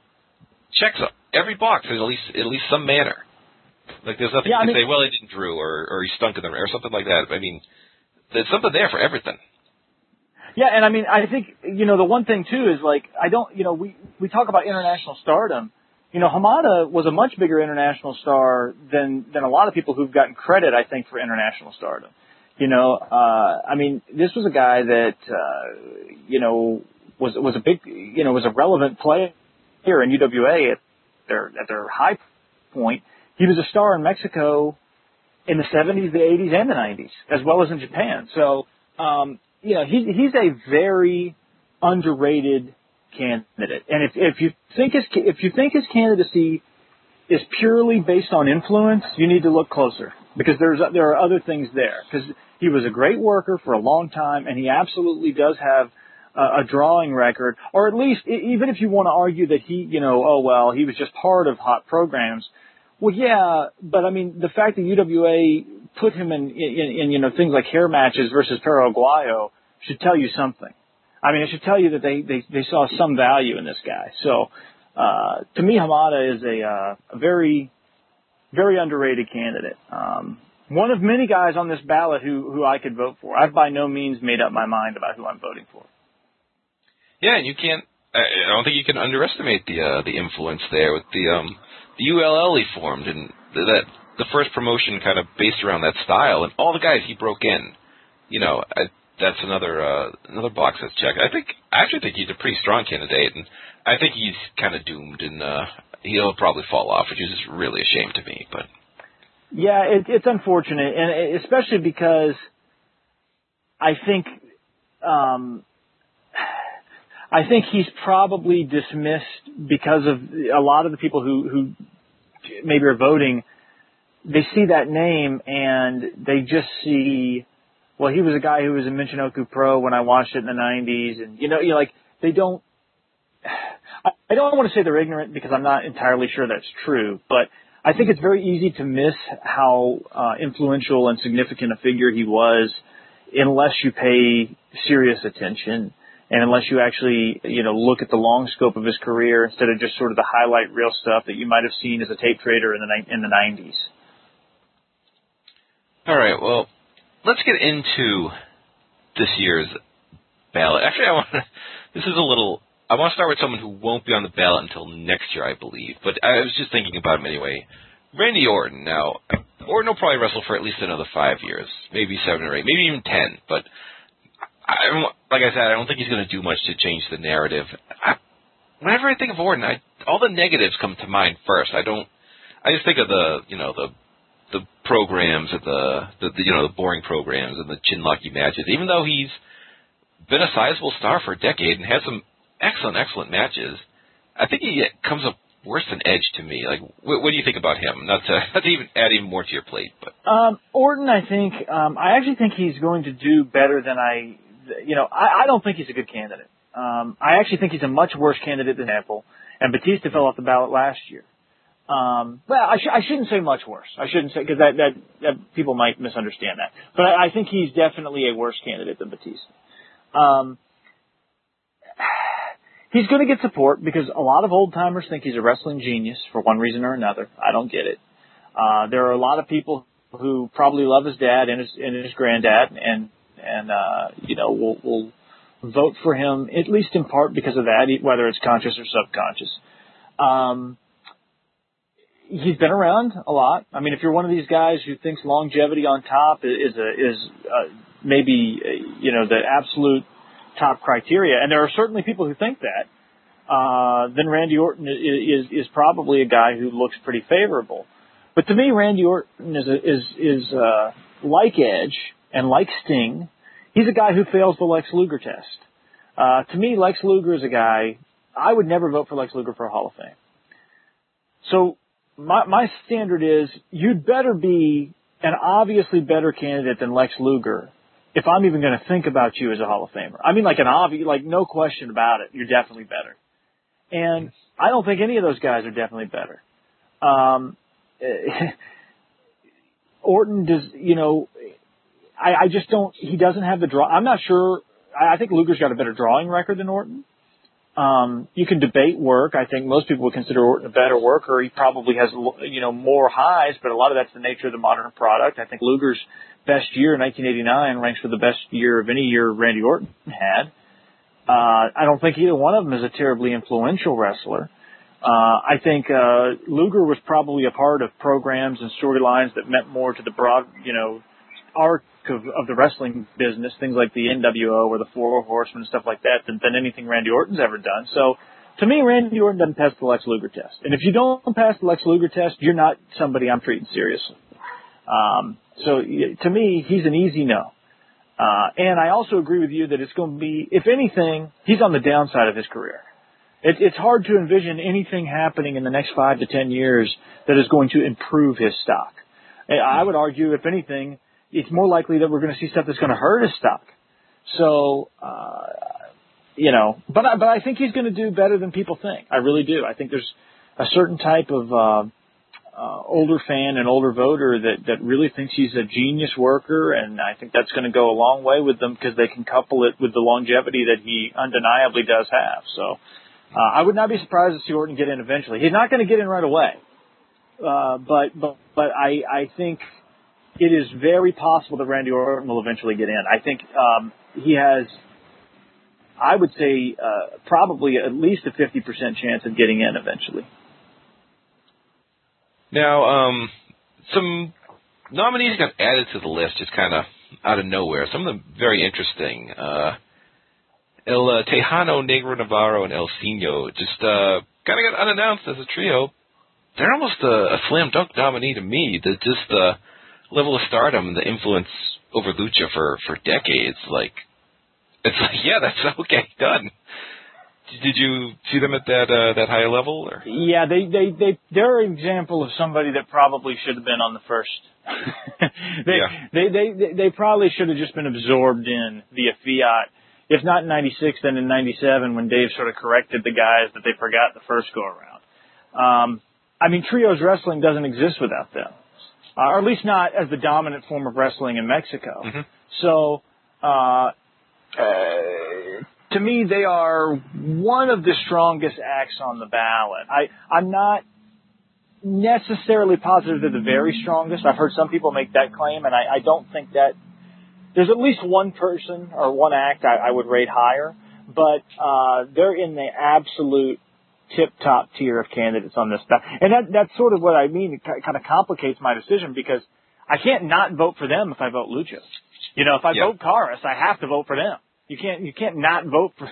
checks every box in at least at least some manner. Like there's nothing yeah, you can mean, say, well, he didn't Drew or or he stunk in the ring, or something like that. I mean, there's something there for everything. Yeah, and I mean, I think you know the one thing too is like I don't, you know, we we talk about international stardom. You know, Hamada was a much bigger international star than than a lot of people who've gotten credit, I think, for international stardom. You know, uh, I mean, this was a guy that uh, you know was was a big, you know, was a relevant player here in UWA at their at their high point he was a star in Mexico in the 70s, the 80s, and the 90s, as well as in Japan. So, um, you know, he, he's a very underrated candidate. And if, if you think his if you think his candidacy is purely based on influence, you need to look closer because there's there are other things there. Because he was a great worker for a long time, and he absolutely does have a, a drawing record, or at least even if you want to argue that he, you know, oh well, he was just part of hot programs. Well, yeah, but I mean, the fact that UWA put him in, in, in you know, things like hair matches versus Perro Aguayo should tell you something. I mean, it should tell you that they, they, they saw some value in this guy. So, uh, to me, Hamada is a, uh, a very, very underrated candidate. Um, one of many guys on this ballot who, who I could vote for. I've by no means made up my mind about who I'm voting for. Yeah, and you can't, I don't think you can underestimate the, uh, the influence there with the, um, the ULL he formed, and that the first promotion kind of based around that style, and all the guys he broke in. You know, I, that's another uh, another box that's checked. I think I actually think he's a pretty strong candidate, and I think he's kind of doomed, and uh, he'll probably fall off, which is really a shame to me. But yeah, it, it's unfortunate, and especially because I think um, I think he's probably dismissed because of a lot of the people who who maybe are voting. They see that name and they just see, well, he was a guy who was in Michinoku Pro when I watched it in the '90s, and you know, you like they don't. I don't want to say they're ignorant because I'm not entirely sure that's true, but I think it's very easy to miss how uh, influential and significant a figure he was unless you pay serious attention and unless you actually, you know, look at the long scope of his career instead of just sort of the highlight reel stuff that you might have seen as a tape trader in the in the 90s. All right, well, let's get into this year's ballot. Actually, I want to, this is a little I want to start with someone who won't be on the ballot until next year, I believe. But I was just thinking about him anyway. Randy Orton. Now, Orton will probably wrestle for at least another five years, maybe seven or eight, maybe even ten. But I, like I said, I don't think he's going to do much to change the narrative. I, whenever I think of Orton, I, all the negatives come to mind first. I don't. I just think of the, you know, the the programs and the, the, the you know the boring programs and the chin lucky matches. Even though he's been a sizable star for a decade and has some excellent, excellent matches. I think he comes up worse than Edge to me. Like, what, what do you think about him? Not to, not to even add even more to your plate, but um, Orton, I think um, I actually think he's going to do better than I. You know, I, I don't think he's a good candidate. Um, I actually think he's a much worse candidate than Apple, and Batista fell off the ballot last year. Um, well, I, sh- I shouldn't say much worse. I shouldn't say because that, that that people might misunderstand that. But I, I think he's definitely a worse candidate than Batista. Um, he's going to get support because a lot of old timers think he's a wrestling genius for one reason or another. I don't get it. Uh, there are a lot of people who probably love his dad and his and his granddad, and and uh, you know will will vote for him at least in part because of that, whether it's conscious or subconscious. Um, he's been around a lot. I mean, if you're one of these guys who thinks longevity on top is a, is uh, maybe uh, you know the absolute top criteria, and there are certainly people who think that, uh, then Randy Orton is, is, is probably a guy who looks pretty favorable. But to me, Randy Orton is a, is is uh, like Edge and like Sting. He's a guy who fails the Lex Luger test. Uh, to me, Lex Luger is a guy I would never vote for Lex Luger for a Hall of Fame. So my my standard is you'd better be an obviously better candidate than Lex Luger if I'm even going to think about you as a Hall of Famer. I mean, like an obvious, like no question about it, you're definitely better. And I don't think any of those guys are definitely better. Um, Orton does, you know, I, I just don't. He doesn't have the draw. I'm not sure. I, I think Luger's got a better drawing record than Orton. Um, you can debate work. I think most people would consider Orton a better worker. He probably has, you know, more highs, but a lot of that's the nature of the modern product. I think Luger's best year in 1989 ranks for the best year of any year Randy Orton had. Uh, I don't think either one of them is a terribly influential wrestler. Uh, I think uh, Luger was probably a part of programs and storylines that meant more to the broad, you know, arc of, of the wrestling business, things like the NWO or the Four Horsemen and stuff like that, than, than anything Randy Orton's ever done. So, to me, Randy Orton doesn't pass the Lex Luger test. And if you don't pass the Lex Luger test, you're not somebody I'm treating seriously. Um, so, to me, he's an easy no. Uh, and I also agree with you that it's going to be, if anything, he's on the downside of his career. It, it's hard to envision anything happening in the next five to ten years that is going to improve his stock. I would argue, if anything, it's more likely that we're going to see stuff that's going to hurt his stock. So, uh, you know, but I, but I think he's going to do better than people think. I really do. I think there's a certain type of uh, uh, older fan and older voter that that really thinks he's a genius worker, and I think that's going to go a long way with them because they can couple it with the longevity that he undeniably does have. So, uh, I would not be surprised to see Orton get in eventually. He's not going to get in right away, uh, but but but I I think it is very possible that Randy Orton will eventually get in. I think um, he has, I would say, uh, probably at least a 50% chance of getting in eventually. Now, um, some nominees got added to the list just kind of out of nowhere. Some of them very interesting. Uh, El uh, Texano, Negro Navarro, and El Signo just uh, kind of got unannounced as a trio. They're almost a, a slam dunk nominee to me. They're just uh, level of stardom and the influence over Lucha for for decades. Like, it's like, yeah, that's okay, done. Did you see them at that uh, that high level? Or? Yeah, they they they they're an example of somebody that probably should have been on the first. they, yeah. they they they they probably should have just been absorbed in via fiat If not in '96, then in '97 when Dave sort of corrected the guys that they forgot the first go around. Um, I mean, trios wrestling doesn't exist without them, uh, or at least not as the dominant form of wrestling in Mexico. Mhm. So, uh, uh, to me, they are one of the strongest acts on the ballot. I, I'm not necessarily positive they're the very strongest. I've heard some people make that claim, and I, I don't think that there's at least one person or one act I, I would rate higher, but uh, they're in the absolute tip top tier of candidates on this stuff. And that, that's sort of what I mean. It kind of complicates my decision because I can't not vote for them if I vote Lucha. You know, if I Yeah. vote Caras, I have to vote for them. You can't you can't not vote for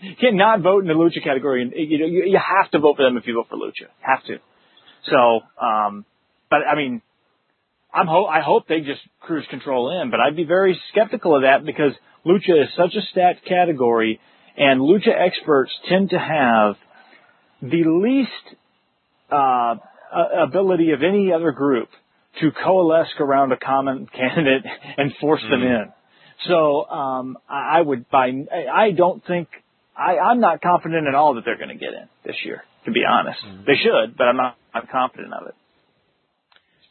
you can't not vote in the Lucha category. And you know you, you have to vote for them if you vote for Lucha. Have to. So, um, but I mean, I'm ho- I hope they just cruise control in, but I'd be very skeptical of that because Lucha is such a stacked category, and Lucha experts tend to have the least uh, ability of any other group to coalesce around a common candidate and force them Mm. in. So um, I would by I don't think I, I'm not confident at all that they're going to get in this year. To be honest, they should, but I'm not. I'm confident of it.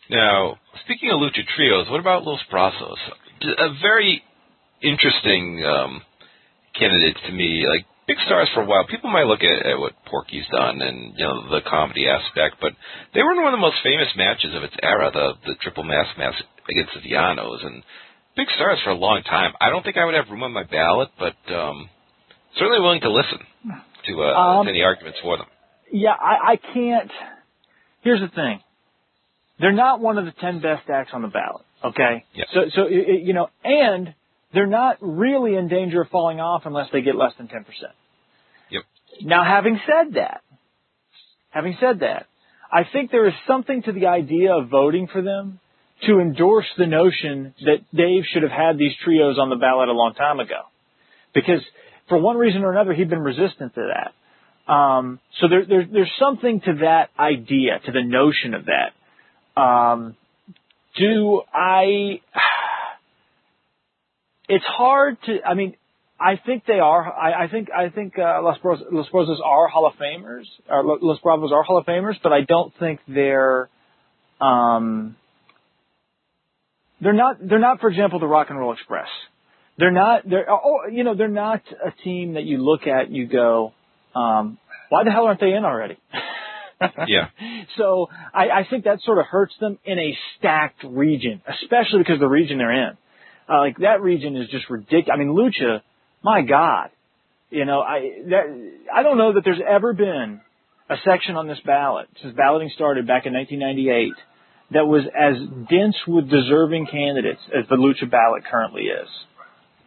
Now, speaking of lucha trios, what about Los Brazos? A very interesting um, candidate to me. Like big stars for a while. People might look at, at what Porky's done and you know the comedy aspect, but they were in one of the most famous matches of its era, the the triple mask match against the Villanos, and big stars for a long time. I don't think I would have room on my ballot, but um, certainly willing to listen to, uh, Um, to any arguments for them. Yeah, I, I can't. Here's the thing: they're not one of the ten best acts on the ballot. Okay, Yeah. so so you know, and they're not really in danger of falling off unless they get less than ten percent. Yep. Now, having said that, having said that, I think there is something to the idea of voting for them to endorse the notion that Dave should have had these trios on the ballot a long time ago, because for one reason or another, he'd been resistant to that. Um, so there, there, there's something to that idea, to the notion of that. Um, do I? It's hard to. I mean, I think they are. I, I think I think uh, Los, Bros, Los Brazos are Hall of Famers. Or Lo- Los Bravos are Hall of Famers, but I don't think they're. Um, they're not. They're not, for example, the Rock and Roll Express. They're not. They're. Oh, you know, they're not a team that you look at and you go, um, why the hell aren't they in already? Yeah. So I, I think that sort of hurts them in a stacked region, especially because the region they're in. Uh, like that region is just ridiculous. I mean, Lucha, my God, you know, I that I don't know that there's ever been a section on this ballot since balloting started back in 1998 that was as dense with deserving candidates as the Lucha ballot currently is.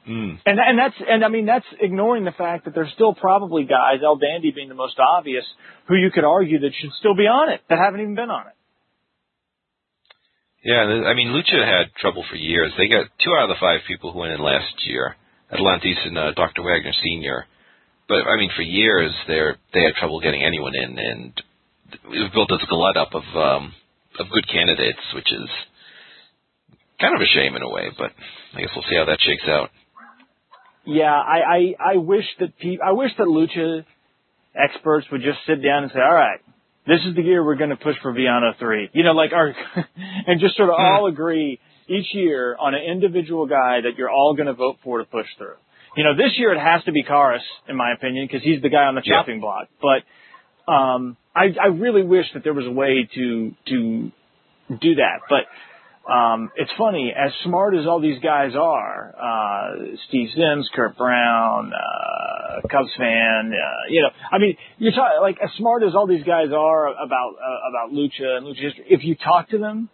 Mm. And and that's and I mean that's ignoring the fact that there's still probably guys, El Dandy being the most obvious, who you could argue that should still be on it that haven't even been on it. Yeah, I mean, Lucha had trouble for years. They got two out of the five people who went in last year, Atlantis and uh, Dr. Wagner Sr. But I mean, for years they they had trouble getting anyone in, and it was built this glut up of um, of good candidates, which is kind of a shame in a way. But I guess we'll see how that shakes out. Yeah, I I, I wish that pe- I wish that Lucha experts would just sit down and say, all right, this is the year we're going to push for Villano three. You know, like our and just sort of Hmm. all agree each year on an individual guy that you're all going to vote for to push through. You know, this year it has to be Caras, in my opinion, because he's the guy on the Yeah. chopping block. But um, I, I really wish that there was a way to to do that. But um, it's funny, as smart as all these guys are, uh, Steve Sims, Kurt Brown, uh, Cubs fan, uh, you know, I mean, you're talking, like, as smart as all these guys are about, uh, about Lucha and Lucha history, if you talk to them,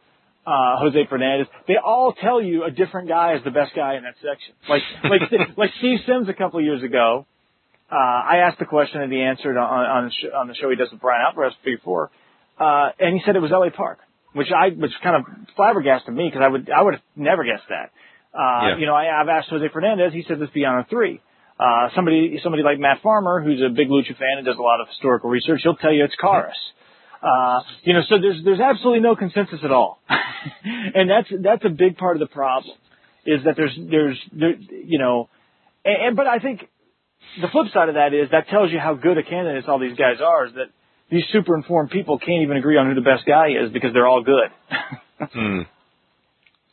uh, Jose Fernandez, they all tell you a different guy is the best guy in that section. Like, like, like Steve Sims a couple years ago, uh, I asked the question and he answered on, on, the on the show he does with Bryan Alvarez before, uh, and he said it was L.A. Park which I which kind of flabbergasted me because I would I would have never guessed that. Uh, Yeah. You know, I, I've asked Jose Fernandez. He said this beyond a three. Uh, somebody somebody like Matt Farmer, who's a big Lucha fan and does a lot of historical research, he'll tell you it's Caras. Uh, you know, so there's there's absolutely no consensus at all, and that's that's a big part of the problem, is that there's there's there, you know, And, and but I think the flip side of that is that tells you how good a candidates all these guys are. Is that these super informed people can't even agree on who the best guy is because they're all good. hmm.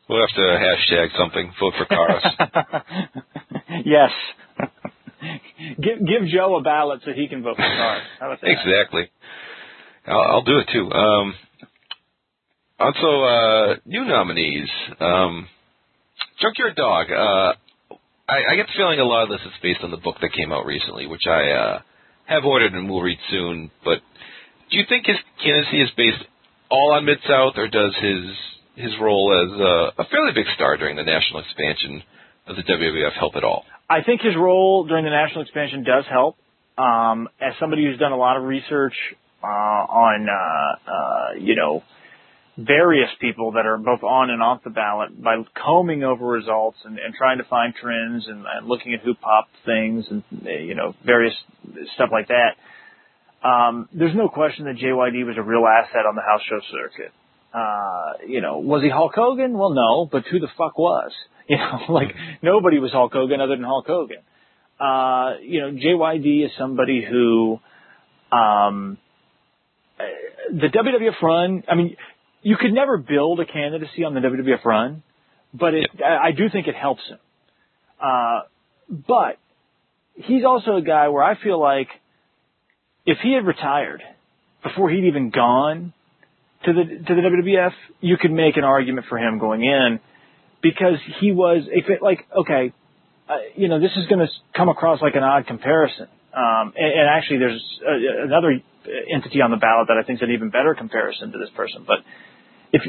We'll have to hashtag something. Vote for Caras. yes. give give Joe a ballot so he can vote for Caras. How about that? Exactly. I'll, I'll do it too. Um, also, uh, new nominees. Um, Junkyard Dog. Uh, I, I get the feeling a lot of this is based on the book that came out recently, which I uh, have ordered and will read soon. But do you think his candidacy is based all on Mid South, or does his his role as a, a fairly big star during the national expansion of the WWF help at all? I think his role during the national expansion does help. Um, as somebody who's done a lot of research uh, on, uh, uh, you know, various people that are both on and off the ballot by combing over results and, and trying to find trends and, and looking at who popped things and you know various stuff like that. Um, there's no question that JYD was a real asset on the house show circuit. Uh, you know, was he Hulk Hogan? Well, no, but who the fuck was? You know, like nobody was Hulk Hogan other than Hulk Hogan. Uh, you know, JYD is somebody who, um, the WWF run. I mean, you could never build a candidacy on the WWF run, but it, I, I do think it helps him. Uh, but he's also a guy where I feel like if he had retired before he'd even gone to the to the WWF, you could make an argument for him going in because he was if it like okay, uh, you know this is going to come across like an odd comparison. Um, and, and actually, there's a, another entity on the ballot that I think is an even better comparison to this person. But if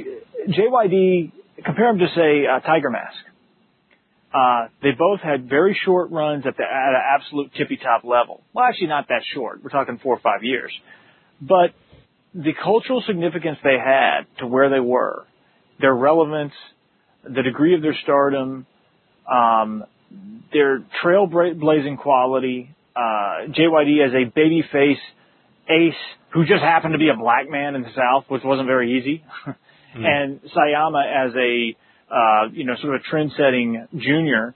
JYD, compare them to say uh, Tiger Mask. Uh, they both had very short runs at the at an absolute tippy top level. Well, actually, not that short. We're talking four or five years. But the cultural significance they had to where they were, their relevance, the degree of their stardom, um, their trailblazing quality, uh, JYD as a babyface ace who just happened to be a black man in the South, which wasn't very easy. mm. and Sayama as a uh, you know sort of a trend-setting junior.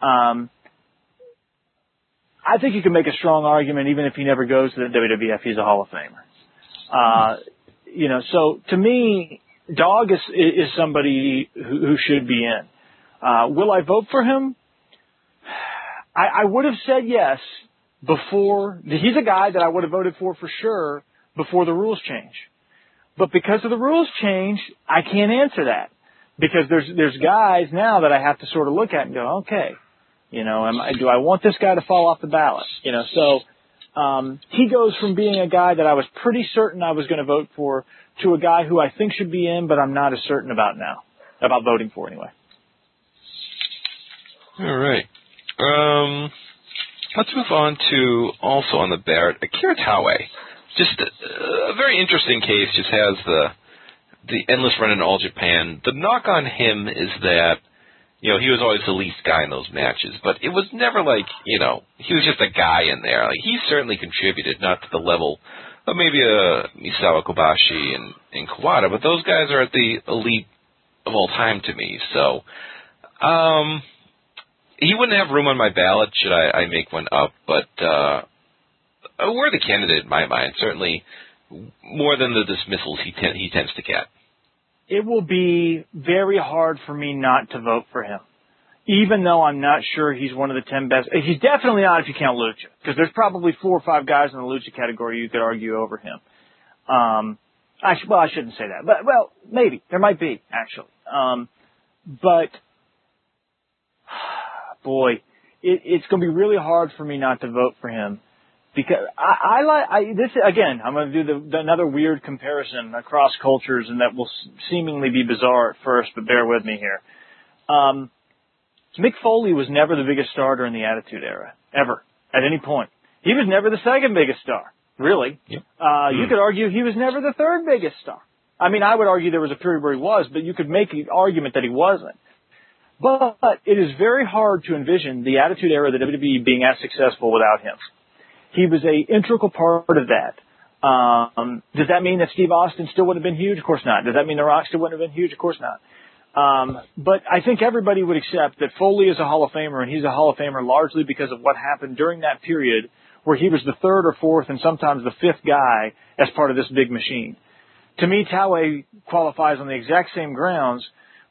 Um, I think you can make a strong argument, even if he never goes to the WWF, he's a Hall of Famer. Uh, you know, so to me, Dog is is somebody who, who should be in. Uh, will I vote for him? I, I would have said yes before. He's a guy that I would have voted for for sure before the rules change. But because of the rules change, I can't answer that because there's there's guys now that I have to sort of look at and go, okay, you know, am I, do I want this guy to fall off the ballot? You know, so um, he goes from being a guy that I was pretty certain I was going to vote for to a guy who I think should be in, but I'm not as certain about now about voting for anyway. All right. Um, let's move on to also on the Barrett, Akira Taue just a, a very interesting case. Just has the the endless run in all Japan. The knock on him is that you know he was always the least guy in those matches, but it was never like you know he was just a guy in there. Like he certainly contributed, not to the level of maybe a Misawa Kobashi and and Kawada, but those guys are at the elite of all time to me. So. um he wouldn't have room on my ballot should I, I make one up, but uh a worthy candidate in my mind. Certainly more than the dismissals he ten- he tends to get. It will be very hard for me not to vote for him, even though I'm not sure he's one of the ten best. He's definitely not if you count Lucha, because there's probably four or five guys in the Lucha category you could argue over him. Um, I sh- well, I shouldn't say that, but well, maybe there might be actually. Um, but boy, it, it's going to be really hard for me not to vote for him because I, I like I, this again. I'm going to do the, the, another weird comparison across cultures, and that will seemingly be bizarre at first, but bear with me here. Um, Mick Foley was never the biggest star during the Attitude Era, ever at any point. He was never the second biggest star, really. Yep. Uh, mm. You hmm. could argue he was never the third biggest star. I mean, I would argue there was a period where he was, but you could make the argument that he wasn't. But it is very hard to envision the Attitude Era of the WWE being as successful without him. He was a integral part of that. Um, does that mean that Steve Austin still would have been huge? Of course not. Does that mean The Rock still wouldn't have been huge? Of course not. Um, but I think everybody would accept that Foley is a Hall of Famer, and he's a Hall of Famer largely because of what happened during that period where he was the third or fourth and sometimes the fifth guy as part of this big machine. To me, Taue qualifies on the exact same grounds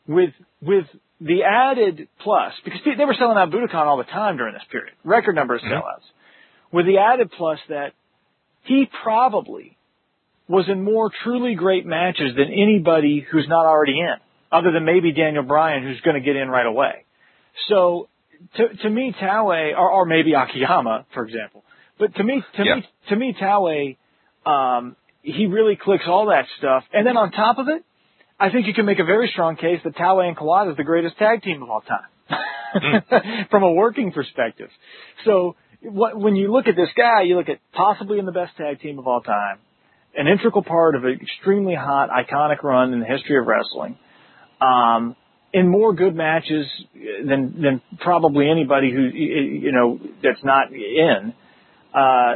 with, with the added plus, because they were selling out Budokan all the time during this period, record number of sellouts, with the added plus that he probably was in more truly great matches than anybody who's not already in, other than maybe Daniel Bryan, who's going to get in right away. So, to, to me, Taue, or, or maybe Akiyama, for example, but to me, to Yeah. me, to me, Taue, um, he really clicks all that stuff, and then on top of it, I think you can make a very strong case that Taue and Kawada is the greatest tag team of all time, from a working perspective. So what, when you look at this guy, you look at possibly in the best tag team of all time, an integral part of an extremely hot, iconic run in the history of wrestling, um, in more good matches than than probably anybody who you know that's not in. Uh,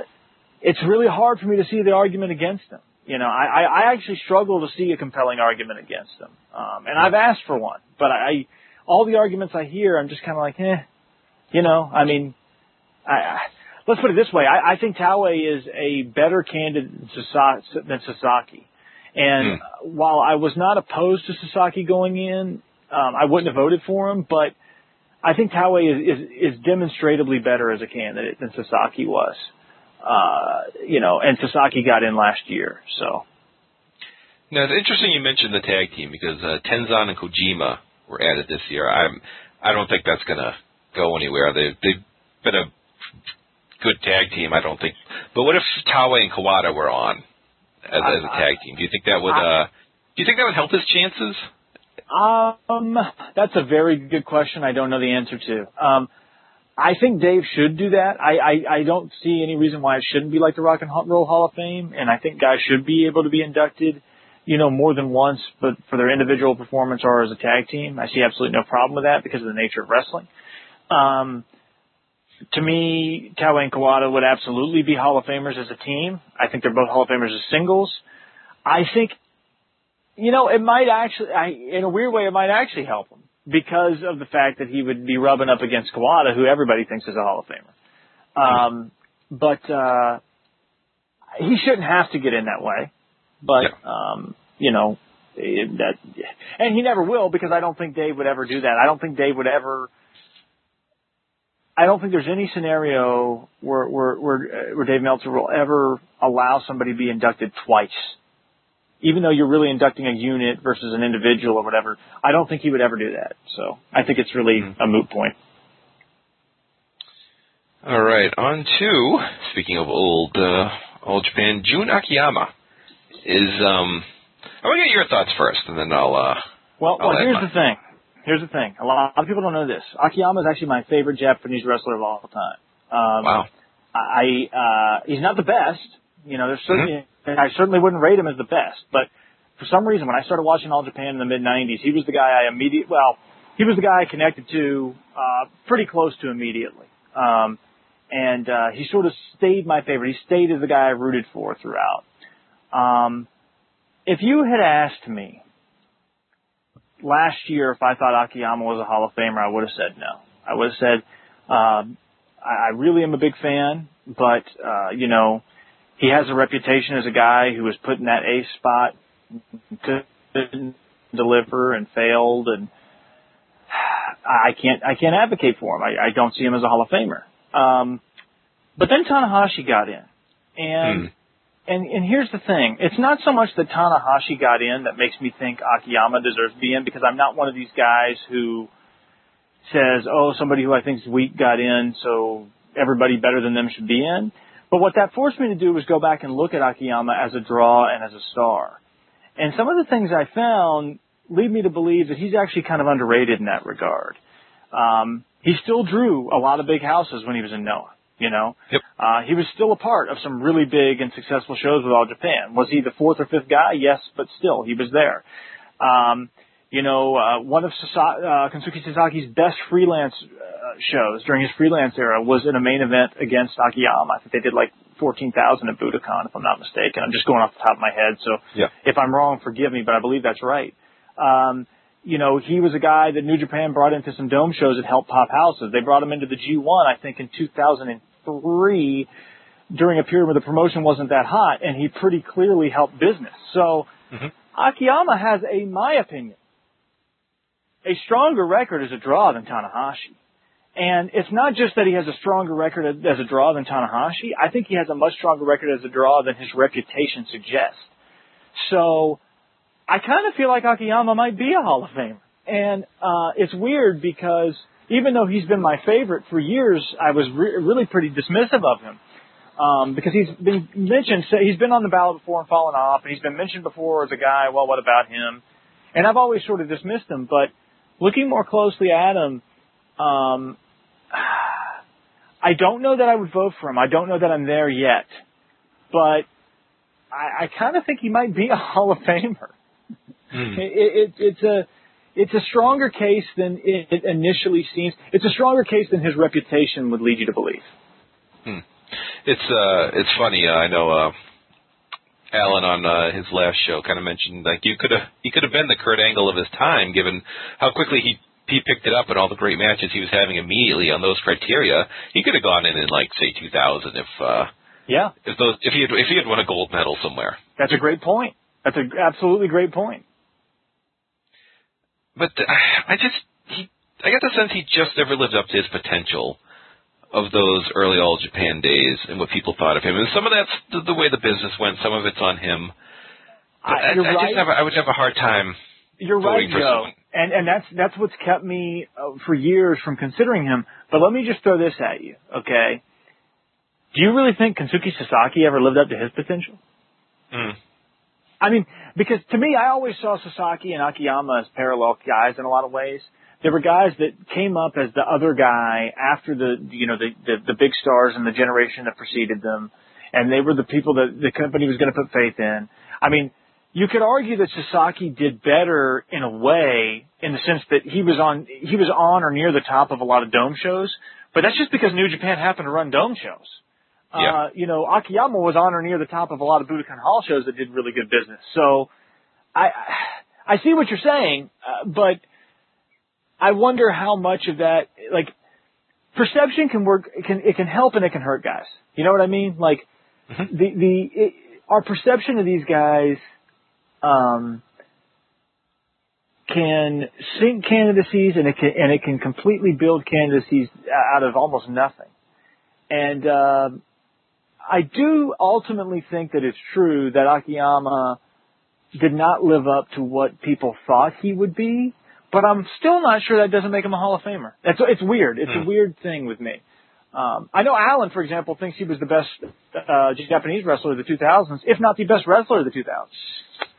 it's really hard for me to see the argument against him. You know, I, I actually struggle to see a compelling argument against him, um, and I've asked for one, but I all the arguments I hear, I'm just kind of like, eh, you know. I mean, I, let's put it this way: I, I think Taue is a better candidate than Sasaki. And while I was not opposed to Sasaki going in, um, I wouldn't have voted for him. But I think Taue is, is is demonstrably better as a candidate than Sasaki was. Uh, you know, and Sasaki got in last year, so Now it's interesting you mentioned the tag team because uh, Tenzan and Kojima were added this year. I'm I don't think that's gonna go anywhere. They they've been a good tag team. I don't think. But what if Taue and Kawada were on as, as a tag team? Do you think that would uh do you think that would help his chances? Um, that's a very good question. I don't know the answer to. Um, I think Dave should do that. I, I, I don't see any reason why it shouldn't be like the Rock and Roll Hall of Fame, and I think guys should be able to be inducted, you know, more than once, but for their individual performance or as a tag team. I see absolutely no problem with that because of the nature of wrestling. Um, to me, Taue and Kawada would absolutely be Hall of Famers as a team. I think they're both Hall of Famers as singles. I think you know, it might actually, I, in a weird way, it might actually help him because of the fact that he would be rubbing up against Kawada, who everybody thinks is a Hall of Famer. Um, but uh, he shouldn't have to get in that way. But um, you know, that, and he never will because I don't think Dave would ever do that. I don't think Dave would ever. I don't think there's any scenario where where where, where Dave Meltzer will ever allow somebody to be inducted twice even though you're really inducting a unit versus an individual or whatever, I don't think he would ever do that. So I think it's really a moot point. All right, on to speaking of old uh, old Japan, Jun Akiyama is um. I want to get your thoughts first, and then I'll. uh Well, I'll well here's mine. the thing. Here's the thing. A lot of people don't know this. Akiyama is actually my favorite Japanese wrestler of all time. Um, Wow. I uh, he's not the best. You know, there's certainly and I certainly wouldn't rate him as the best, but for some reason when I started watching All Japan in the mid '90s, he was the guy I immediate well, he was the guy I connected to uh, pretty close to immediately, um, and uh, he sort of stayed my favorite. He stayed as the guy I rooted for throughout. Um, if you had asked me last year if I thought Akiyama was a Hall of Famer, I would have said no. I would have said um, I, I really am a big fan, but uh, you know he has a reputation as a guy who was put in that ace spot, couldn't deliver and failed, and I can't I can't advocate for him. I, I don't see him as a Hall of Famer. Um, but then Tanahashi got in, and Hmm. And and here's the thing: it's not so much that Tanahashi got in that makes me think Akiyama deserves to be in, because I'm not one of these guys who says, "Oh, somebody who I think is weak got in, so everybody better than them should be in." But what that forced me to do was go back and look at Akiyama as a draw and as a star. And some of the things I found lead me to believe that he's actually kind of underrated in that regard. Um, he still drew a lot of big houses when he was in Noah. You know, Yep. uh, he was still a part of some really big and successful shows with All Japan. Was he the fourth or fifth guy? Yes, but still, he was there. Um, you know, uh, one of Sasa- uh, Kensuke Sasaki's best freelance uh, shows during his freelance era was in a main event against Akiyama. I think they did like 14,000 at Budokan, if I'm not mistaken. I'm just going off the top of my head, so Yeah. if I'm wrong, forgive me, but I believe that's right. Um, you know, he was a guy that New Japan brought into some dome shows that helped pop houses. They brought him into the G1, I think, in 2003 during a period where the promotion wasn't that hot, and he pretty clearly helped business. So mm-hmm. Akiyama has, a, in my opinion, a stronger record as a draw than Tanahashi. And it's not just that he has a stronger record as a draw than Tanahashi. I think he has a much stronger record as a draw than his reputation suggests. So I kind of feel like Akiyama might be a Hall of Famer. And uh, it's weird because even though he's been my favorite for years, I was re- really pretty dismissive of him. Um, because he's been mentioned, he's been on the ballot before and fallen off, and he's been mentioned before as a guy, well, what about him? And I've always sort of dismissed him, but looking more closely at him, um, I don't know that I would vote for him. I don't know that I'm there yet, but I, I kind of think he might be a Hall of Famer. Mm. It, it, it's a it's a stronger case than it initially seems. It's a stronger case than his reputation would lead you to believe. Hmm. It's uh, it's funny. Uh, I know uh, Alan on uh, his last show kind of mentioned like you could have he could have been the Kurt Angle of his time, given how quickly he he picked it up and all the great matches he was having immediately on those criteria. He could have gone in in like say 2000 if uh, yeah if those if he had if he had won a gold medal somewhere. That's a great point. That's an absolutely great point. But uh, I just he I get the sense he just never lived up to his potential of those early All Japan days and what people thought of him. And some of that's the, the way the business went. Some of it's on him. But I, I, I just have a, I would have a hard time. You're right, Joe, and and that's that's what's kept me uh, for years from considering him. But let me just throw this at you, okay? Do you really think Kensuke Sasaki ever lived up to his potential? Mm. I mean, because to me, I always saw Sasaki and Akiyama as parallel guys in a lot of ways there were guys that came up as the other guy after the you know the the, the big stars and the generation that preceded them, and they were the people that the company was going to put faith in. I mean, you could argue that Sasaki did better in a way, in the sense that he was on he was on or near the top of a lot of dome shows, but that's just because New Japan happened to run dome shows. Yeah. Uh, you know, Akiyama was on or near the top of a lot of Budokan Hall shows that did really good business. So, I I see what you're saying, uh, but I wonder how much of that, like, perception can work, it can, it can help and it can hurt guys. You know what I mean? Like, mm-hmm. the, the, it, our perception of these guys, um, can sink candidacies and it can, and it can completely build candidacies out of almost nothing. And, uh, I do ultimately think that it's true that Akiyama did not live up to what people thought he would be but I'm still not sure that doesn't make him a Hall of Famer. It's it's weird. It's mm. a hmm. weird thing with me. Um, I know Alan, for example, thinks he was the best uh, Japanese wrestler of the 2000s, if not the best wrestler of the 2000s.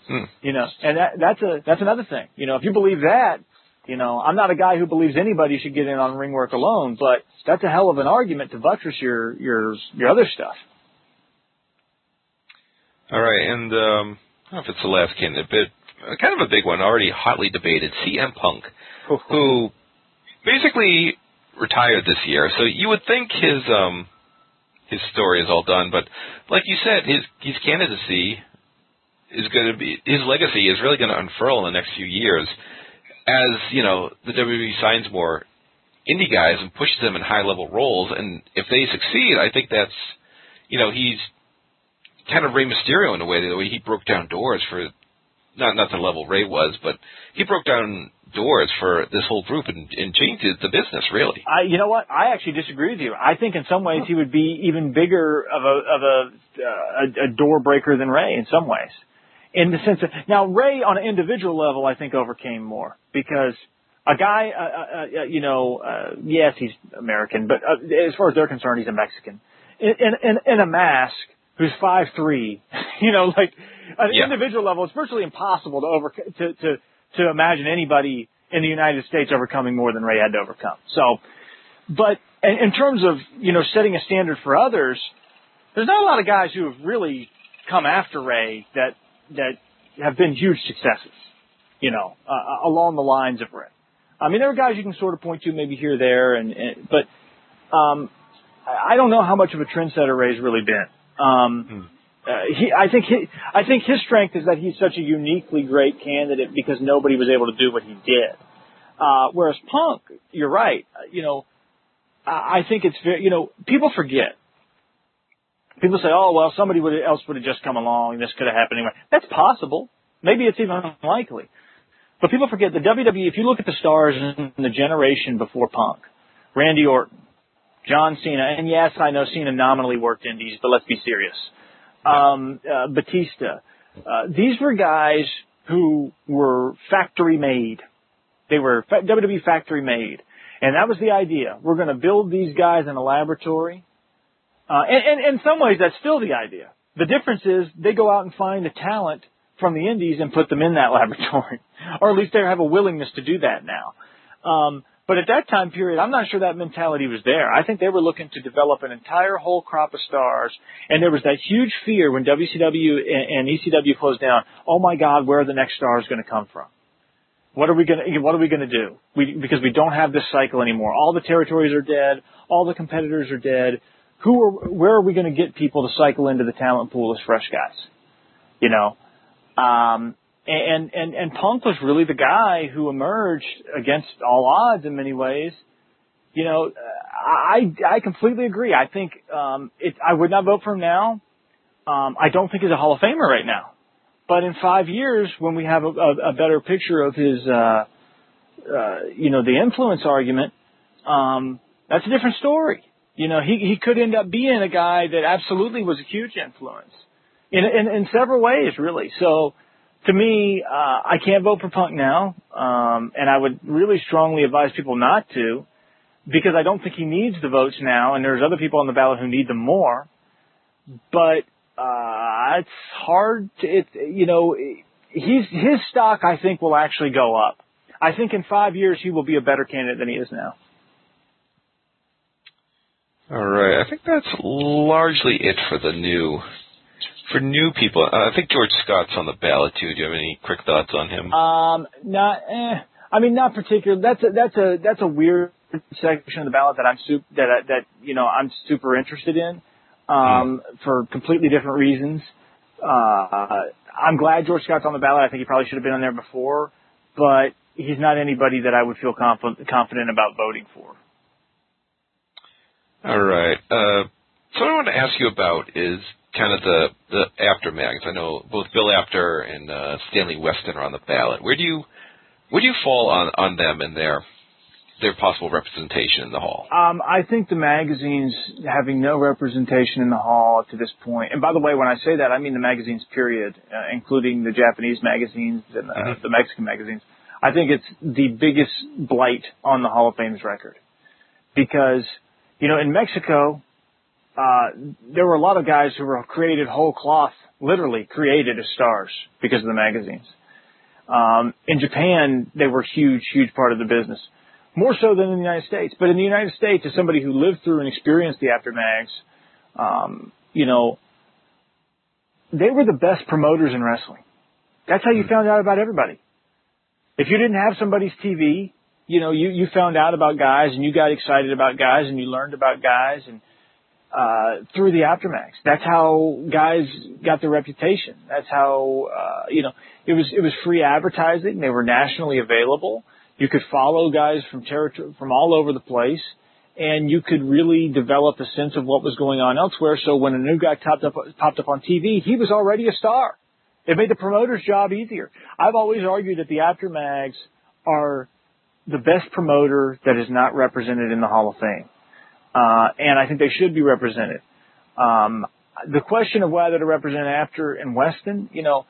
Hmm. You know, and that, that's a that's another thing. You know, if you believe that, you know, I'm not a guy who believes anybody should get in on ring work alone, but that's a hell of an argument to buttress your your your other stuff. All right, and um, I don't know if it's the last candidate, but kind of a big one, already hotly debated, CM Punk, who basically retired this year. So you would think his um his story is all done, but like you said, his his candidacy is going to be his legacy is really going to unfurl in the next few years as you know the WWE signs more indie guys and pushes them in high level roles, and if they succeed, I think that's you know he's kind of Rey Mysterio in a way the way he broke down doors for not not the level Rey was, but he broke down doors for this whole group and, and changed the business really. I, you know what? I actually disagree with you. I think in some ways he would be even bigger of a of a uh, a, a door breaker than Rey in some ways. In the sense of now Rey on an individual level, I think overcame more because a guy, uh, uh, uh, you know, uh, yes, he's American, but uh, as far as they're concerned, he's a Mexican in in, in a mask who's five three. you know, like at an yeah. individual level, it's virtually impossible to over to to to imagine anybody in the United States overcoming more than Rey had to overcome. So, but in, in terms of you know setting a standard for others, there's not a lot of guys who have really come after Rey that that have been huge successes. You know, uh, along the lines of Rey. I mean, there are guys you can sort of point to maybe here, there, and, and but um, I don't know how much of a trendsetter Rey's really been. Um, hmm uh, he, I think he, I think his strength is that he's such a uniquely great candidate because nobody was able to do what he did. Uh, whereas Punk, you're right. Uh, you know, I think it's very, you know, people forget. People say, oh, well, somebody would, else would have just come along and this could have happened anyway. That's possible. Maybe it's even unlikely. But people forget the WWE, if you look at the stars in the generation before Punk, Randy Orton, John Cena, and yes, I know Cena nominally worked indies, but let's be serious. Um, uh, Batista. Uh, these were guys who were factory made. They were WWE factory made. And that was the idea. We're going to build these guys in a laboratory. Uh, and, and, in some ways, that's still the idea. The difference is they go out and find the talent from the indies and put them in that laboratory. or at least they have a willingness to do that now. Um, but at that time period, I'm not sure that mentality was there. I think they were looking to develop an entire whole crop of stars, and there was that huge fear when WCW and, ECW closed down. Oh my God, where are the next stars going to come from? What are we going to What are we going to do? We, because we don't have this cycle anymore. All the territories are dead. All the competitors are dead. Who are? Where are we going to get people to cycle into the talent pool as fresh guys? You know, um, and and and Punk was really the guy who emerged against all odds in many ways. You know, I I completely agree. I think um, it. I would not vote for him now. Um, I don't think he's a Hall of Famer right now. But in five years, when we have a, a, a better picture of his, uh, uh, you know, the influence argument, um, that's a different story. You know, he he could end up being a guy that absolutely was a huge influence in in, in several ways, really. So to me, uh, I can't vote for Punk now, um, and I would really strongly advise people not to, because I don't think he needs the votes now, and there's other people on the ballot who need them more. But uh, it's hard to, it, you know, he's, his stock, I think, will actually go up. I think in five years he will be a better candidate than he is now. All right. I think that's largely it for the new for new people. Uh, I think George Scott's on the ballot too. Do you have any quick thoughts on him? Um, not. Eh, I mean, not particular. That's a that's a that's a weird section of the ballot that I'm super that that you know I'm super interested in um, mm. for completely different reasons. Uh, I'm glad George Scott's on the ballot. I think he probably should have been on there before, but he's not anybody that I would feel confident confident about voting for. All right. Uh, so what I want to ask you about is kind of the the Apter I know both Bill Apter and uh, Stanley Weston are on the ballot. Where do you where do you fall on on them and their their possible representation in the hall? Um, I think the magazines having no representation in the hall to this point. point, and by the way, when I say that, I mean the magazines period, uh, including the Japanese magazines and the, mm-hmm. the Mexican magazines. I think it's the biggest blight on the Hall of Fame's record because you know in Mexico. Uh, there were a lot of guys who were created whole cloth, literally created as stars because of the magazines. Um, in Japan, they were huge, huge part of the business more so than in the United States. But in the United States, as somebody who lived through and experienced the Apter mags, um, you know, they were the best promoters in wrestling. That's how you hmm. found out about everybody. If you didn't have somebody's TV, you know, you, you found out about guys and you got excited about guys and you learned about guys and, uh, through the Apter mags. That's how guys got their reputation. That's how, uh, you know, it was, it was free advertising. They were nationally available. You could follow guys from territory, from all over the place, and you could really develop a sense of what was going on elsewhere. So when a new guy popped up, popped up on TV, he was already a star. It made the promoter's job easier. I've always argued that the Apter mags are the best promoter that is not represented in the Hall of Fame. Uh, and I think they should be represented. Um, the question of whether to represent Apter and Weston, you know,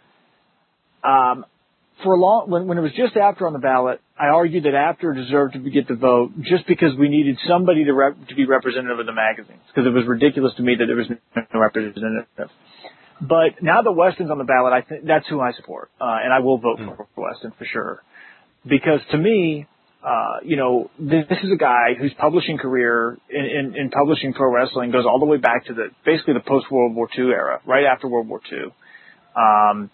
um, for a long when, when it was just Apter on the ballot, I argued that Apter deserved to get the vote just because we needed somebody to rep, to be representative of the magazines because it was ridiculous to me that there was no representative. But now that Weston's on the ballot, I think that's who I support, uh, and I will vote mm. for Weston for sure because to me, uh, you know, this, this, is a guy whose publishing career in, in, in publishing pro wrestling goes all the way back to the basically the post World War II era, right after World War II. Um,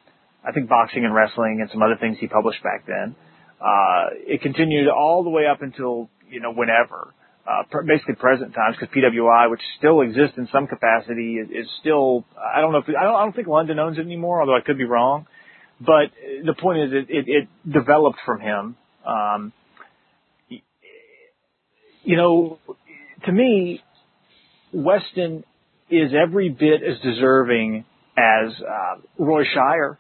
I think boxing and wrestling and some other things he published back then. Uh, it continued all the way up until, you know, whenever. uh, pr- basically present times because PWI, which still exists in some capacity, is, is still. I don't know if I don't, I don't think London owns it anymore, although I could be wrong. But the point is, it, it, it developed from him. Um, you know, to me, Weston is every bit as deserving as uh, Roy Shire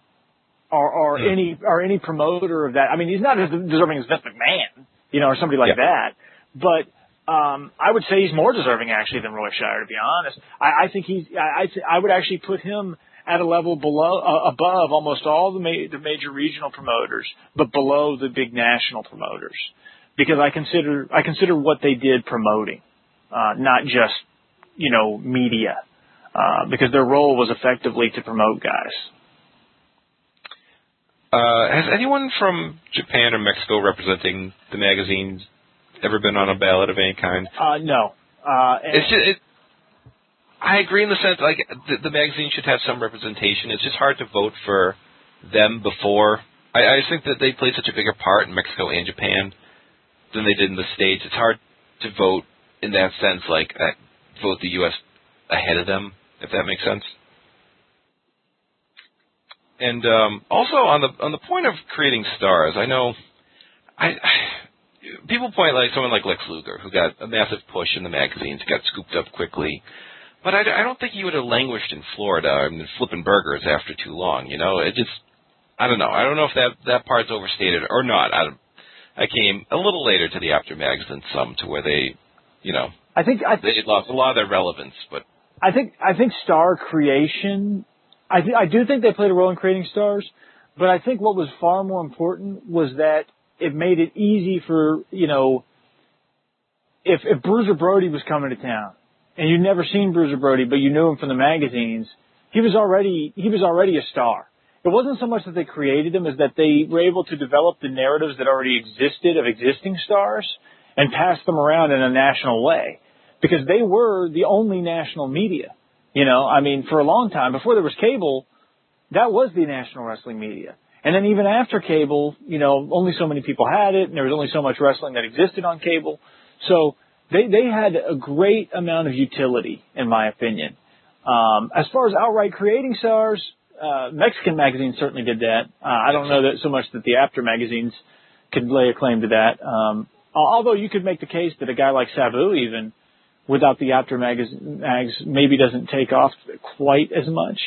or, or mm. any or any promoter of that. I mean, he's not as deserving as Vince McMahon, you know, or somebody like yeah. that. But um, I would say he's more deserving actually than Roy Shire, to be honest. I, I think he's. I, I I would actually put him at a level below, uh, above almost all the, ma- the major regional promoters, but below the big national promoters, because I consider I consider what they did promoting, uh, not just you know media, uh, because their role was effectively to promote guys. Uh, has anyone from Japan or Mexico representing the magazines ever been on a ballot of any kind? Uh, no. Uh, it's just, it, I agree in the sense like the, the magazine should have some representation. It's just hard to vote for them before. I, I just think that they played such a bigger part in Mexico and Japan than they did in the states. It's hard to vote in that sense, like uh, vote the U.S. ahead of them, if that makes sense. And um, also on the on the point of creating stars, I know I people point like someone like Lex Luger, who got a massive push in the magazines, got scooped up quickly. But I, I don't think he would have languished in Florida I mean, flipping burgers after too long. You know, it just I don't know. I don't know if that that part's overstated or not. I I came a little later to the Apter mags than some, to where they, you know, I think I th- they lost a lot of their relevance. But I think I think star creation. I th- I do think they played a role in creating stars, but I think what was far more important was that it made it easy for you know if if Bruiser Brody was coming to town and you'd never seen Bruiser Brody, but you knew him from the magazines, he was already he was already a star. It wasn't so much that they created them as that they were able to develop the narratives that already existed of existing stars and pass them around in a national way because they were the only national media. You know, I mean, for a long time before there was cable, that was the national wrestling media. And then even after cable, you know, only so many people had it, and there was only so much wrestling that existed on cable. So they they had a great amount of utility, in my opinion. Um, as far as outright creating stars, uh, Mexican magazines certainly did that. Uh, I don't know that so much that the Apter magazines could lay a claim to that. Um, although you could make the case that a guy like Sabu, even without the Apter magazine, mags, maybe doesn't take off quite as much.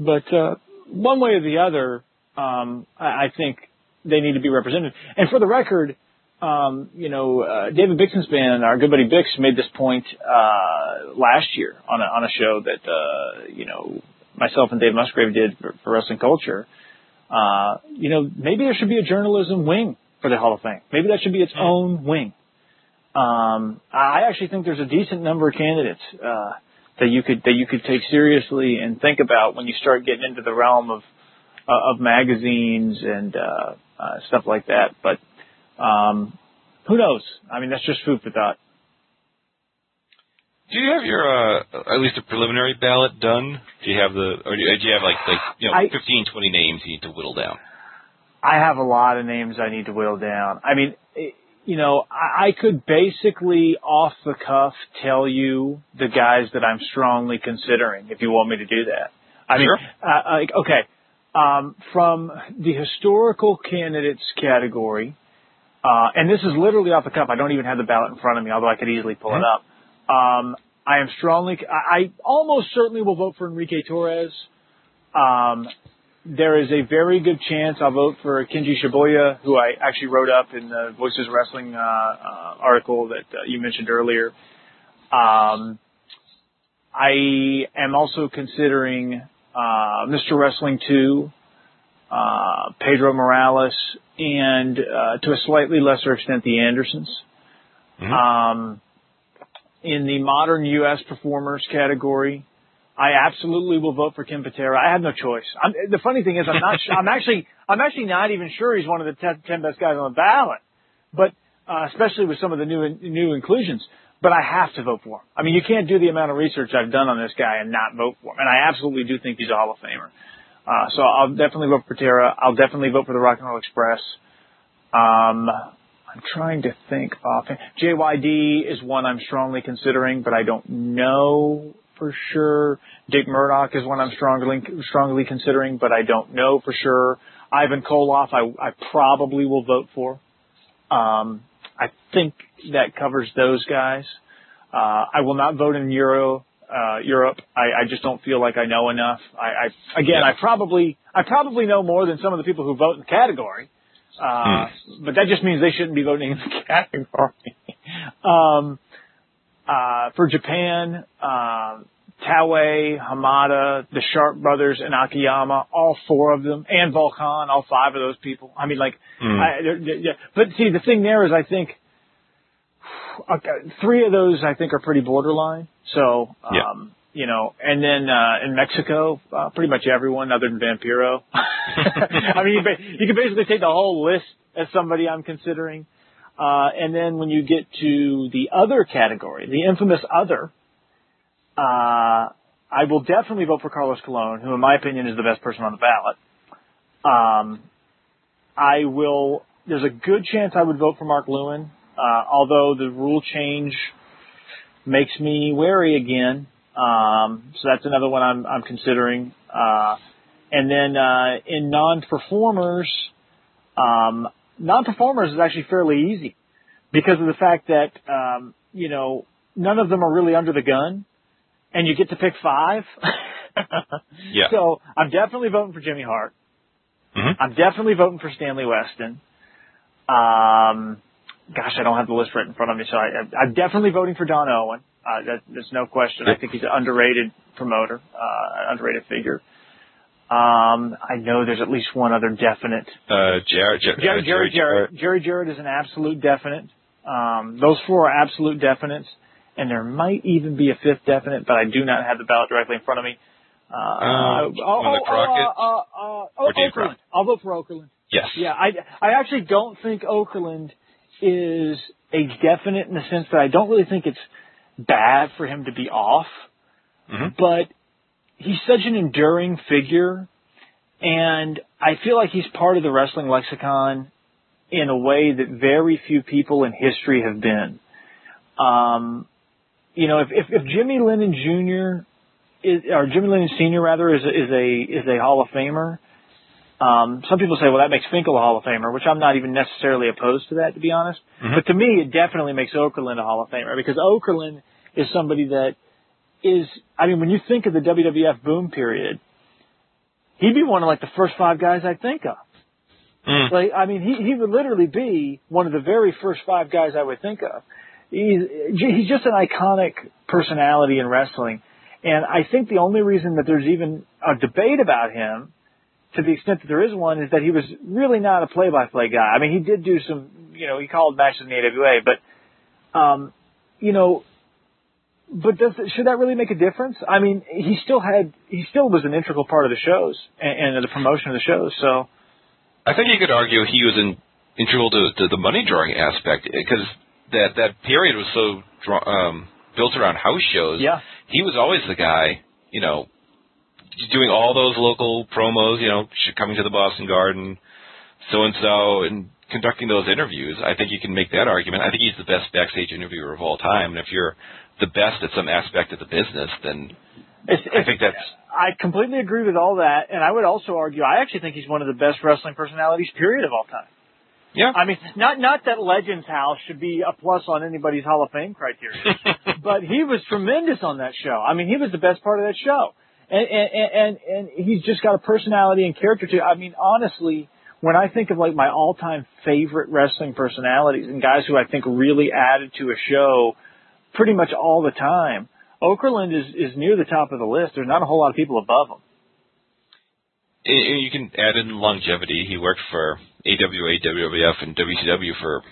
But uh, one way or the other, um, I, I think they need to be represented. And for the record, um, you know, uh, David Bixenspan, our good buddy Bix, made this point uh, last year on a, on a show that uh, you know myself and Dave Musgrave did for, for Wrestling Culture. Uh, you know, maybe there should be a journalism wing for the Hall of Fame. Maybe that should be its own wing. Um, I actually think there's a decent number of candidates uh, that you could that you could take seriously and think about when you start getting into the realm of uh, of magazines and uh, uh, stuff like that. But um, who knows? I mean, that's just food for thought. Do you have your uh, at least a preliminary ballot done? Do you have the, or do you have like like you know I, 15, 20 names you need to whittle down? I have a lot of names I need to whittle down. I mean, you know, I, I could basically off the cuff tell you the guys that I'm strongly considering. If you want me to do that, I sure. mean, uh, like okay, um, from the historical candidates category, uh, and this is literally off the cuff. I don't even have the ballot in front of me, although I could easily pull mm-hmm. it up. Um, I am strongly, I, I almost certainly will vote for Enrique Torres. Um, there is a very good chance I'll vote for Kenji Shibuya, who I actually wrote up in the Voices of Wrestling uh, uh, article that uh, you mentioned earlier. Um, I am also considering uh, Mr. Wrestling 2, uh, Pedro Morales, and uh, to a slightly lesser extent, the Andersons. Mm-hmm. Um, in the modern U.S. performers category, I absolutely will vote for Ken Patera. I have no choice. I'm, the funny thing is, I'm not. I'm actually. I'm actually not even sure he's one of the ten, 10 best guys on the ballot. But uh, especially with some of the new new inclusions. But I have to vote for him. I mean, you can't do the amount of research I've done on this guy and not vote for him. And I absolutely do think he's a Hall of Famer. Uh, so I'll definitely vote for Patera. I'll definitely vote for the Rock and Roll Express. Um, I'm trying to think often. JYD is one I'm strongly considering, but I don't know for sure. Dick Murdoch is one I'm strongly strongly considering, but I don't know for sure. Ivan Koloff, I, I probably will vote for. Um, I think that covers those guys. Uh, I will not vote in Euro uh, Europe. I, I just don't feel like I know enough. I, I again. I probably I probably know more than some of the people who vote in the category. Uh, hmm. but that just means they shouldn't be voting in the category. um, uh, for Japan, uh, Taue, Hamada, the Sharp brothers, and Akiyama, all four of them, and Volk Han, all five of those people. I mean, like, mm. I, yeah. But see, the thing there is, I think okay, three of those I think are pretty borderline. So, um. You know, and then uh, in Mexico, uh, pretty much everyone other than Vampiro. I mean, you, you can basically take the whole list as somebody I'm considering. Uh, and then when you get to the other category, the infamous other, uh, I will definitely vote for Carlos Colon, who in my opinion is the best person on the ballot. Um, I will, there's a good chance I would vote for Mark Lewin, uh, although the rule change makes me wary again. Um, so that's another one I'm, I'm considering. Uh, and then, uh, in non-performers, um, non-performers is actually fairly easy because of the fact that, um, you know, none of them are really under the gun and you get to pick five. yeah. So I'm definitely voting for Jimmy Hart. Mm-hmm. I'm definitely voting for Stanley Weston. Um, gosh, I don't have the list right in front of me, so I, I'm definitely voting for Don Owen. Uh, that, there's no question. I think he's an underrated promoter, uh, underrated figure. Um, I know there's at least one other definite. Uh, Jarrett, Jer- Jerry, uh, Jerry, Jarrett. Jerry Jarrett is an absolute definite. Um, those four are absolute definites, and there might even be a fifth definite, but I do not have the ballot directly in front of me. Uh, uh, oh, oh, Crockett, uh, uh, uh, oh, Okerlund. I'll vote for Okerlund. Yes. Yeah, I, I actually don't think Okerlund is a definite in the sense that I don't really think it's bad for him to be off, mm-hmm. but he's such an enduring figure, and I feel like he's part of the wrestling lexicon in a way that very few people in history have been. Um, you know, if, if, if Jimmy Lennon Jr. is, or Jimmy Lennon Sr. rather is a, is a is a Hall of Famer, um, some people say, well, that makes Finkel a Hall of Famer, which I'm not even necessarily opposed to that, to be honest. Mm-hmm. But to me, it definitely makes Okerlund a Hall of Famer because Okerlund is somebody that is, I mean, when you think of the WWF boom period, he'd be one of like the first five guys I think of. Mm. Like, I mean, he, he would literally be one of the very first five guys I would think of. He's, he's just an iconic personality in wrestling. And I think the only reason that there's even a debate about him to the extent that there is one, is that he was really not a play-by-play guy. I mean, he did do some, you know, he called matches in the AWA, but, um, you know, but does should that really make a difference? I mean, he still had, he still was an integral part of the shows and, and the promotion of the shows. So, I think you could argue he was an integral to, to the money drawing aspect because that that period was so draw, um, built around house shows. Yeah, he was always the guy, you know, doing all those local promos, you know, coming to the Boston Garden, so and so, and conducting those interviews. I think you can make that argument. I think he's the best backstage interviewer of all time. And if you're the best at some aspect of the business, then it's, I think that's. I completely agree with all that, and I would also argue I actually think he's one of the best wrestling personalities, period, of all time. Yeah. I mean, not not that Legends House should be a plus on anybody's Hall of Fame criteria, but he was tremendous on that show. I mean, he was the best part of that show and and and, and he's just got a personality and character to. I mean, honestly, when I think of like my all-time favorite wrestling personalities and guys who I think really added to a show, pretty much all the time, Okerlund is is near the top of the list. There's not a whole lot of people above him. And You can add in longevity. He worked for AWA, WWF, and WCW for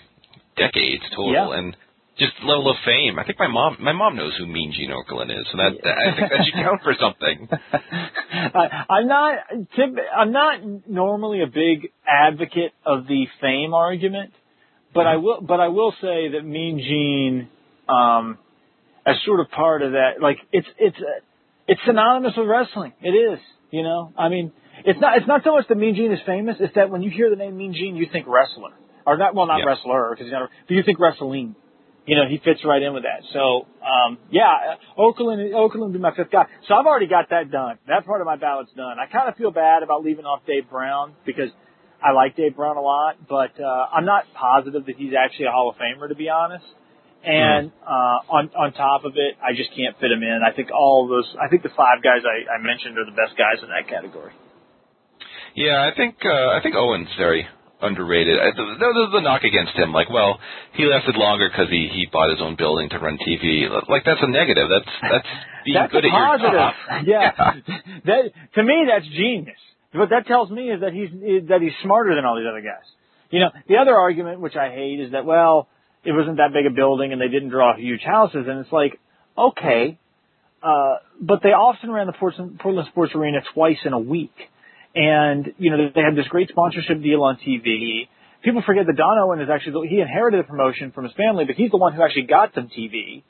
decades total, yeah. and just level of fame. I think my mom my mom knows who Mean Gene Okerlund is, so that, that I think that should count for something. I, I'm not I'm not normally a big advocate of the fame argument, but mm-hmm. I will but I will say that Mean Gene, um, as sort of part of that, like it's it's it's synonymous with wrestling. It is, you know. I mean, it's not it's not so much that Mean Gene is famous; it's that when you hear the name Mean Gene, you think wrestler. or not. Well, not Yeah. wrestler because he's not. But you think wrestling. You know, he fits right in with that. So, um, yeah, Okerlund, Okerlund would be my fifth guy. So I've already got that done. That part of my ballot's done. I kind of feel bad about leaving off Dave Brown because I like Dave Brown a lot, but uh, I'm not positive that he's actually a Hall of Famer, to be honest. And uh, on on top of it, I just can't fit him in. I think all those, I think the five guys I, I mentioned are the best guys in that category. Yeah, I think uh, I think Owen's very underrated. I, the, the, the knock against him, like, well, he lasted longer because he he bought his own building to run TV. Like that's a negative. That's that's being that's good a at your positive. job. Yeah. that to me, that's genius. What that tells me is that he's that he's smarter than all these other guys. You know, the other argument, which I hate, is that well, it wasn't that big a building and they didn't draw huge houses, and it's like, okay, uh, but they often ran the Portland, Portland Sports Arena twice in a week, and you know they had this great sponsorship deal on TV. People forget that Don Owen is actually he inherited the promotion from his family, but he's the one who actually got them TV.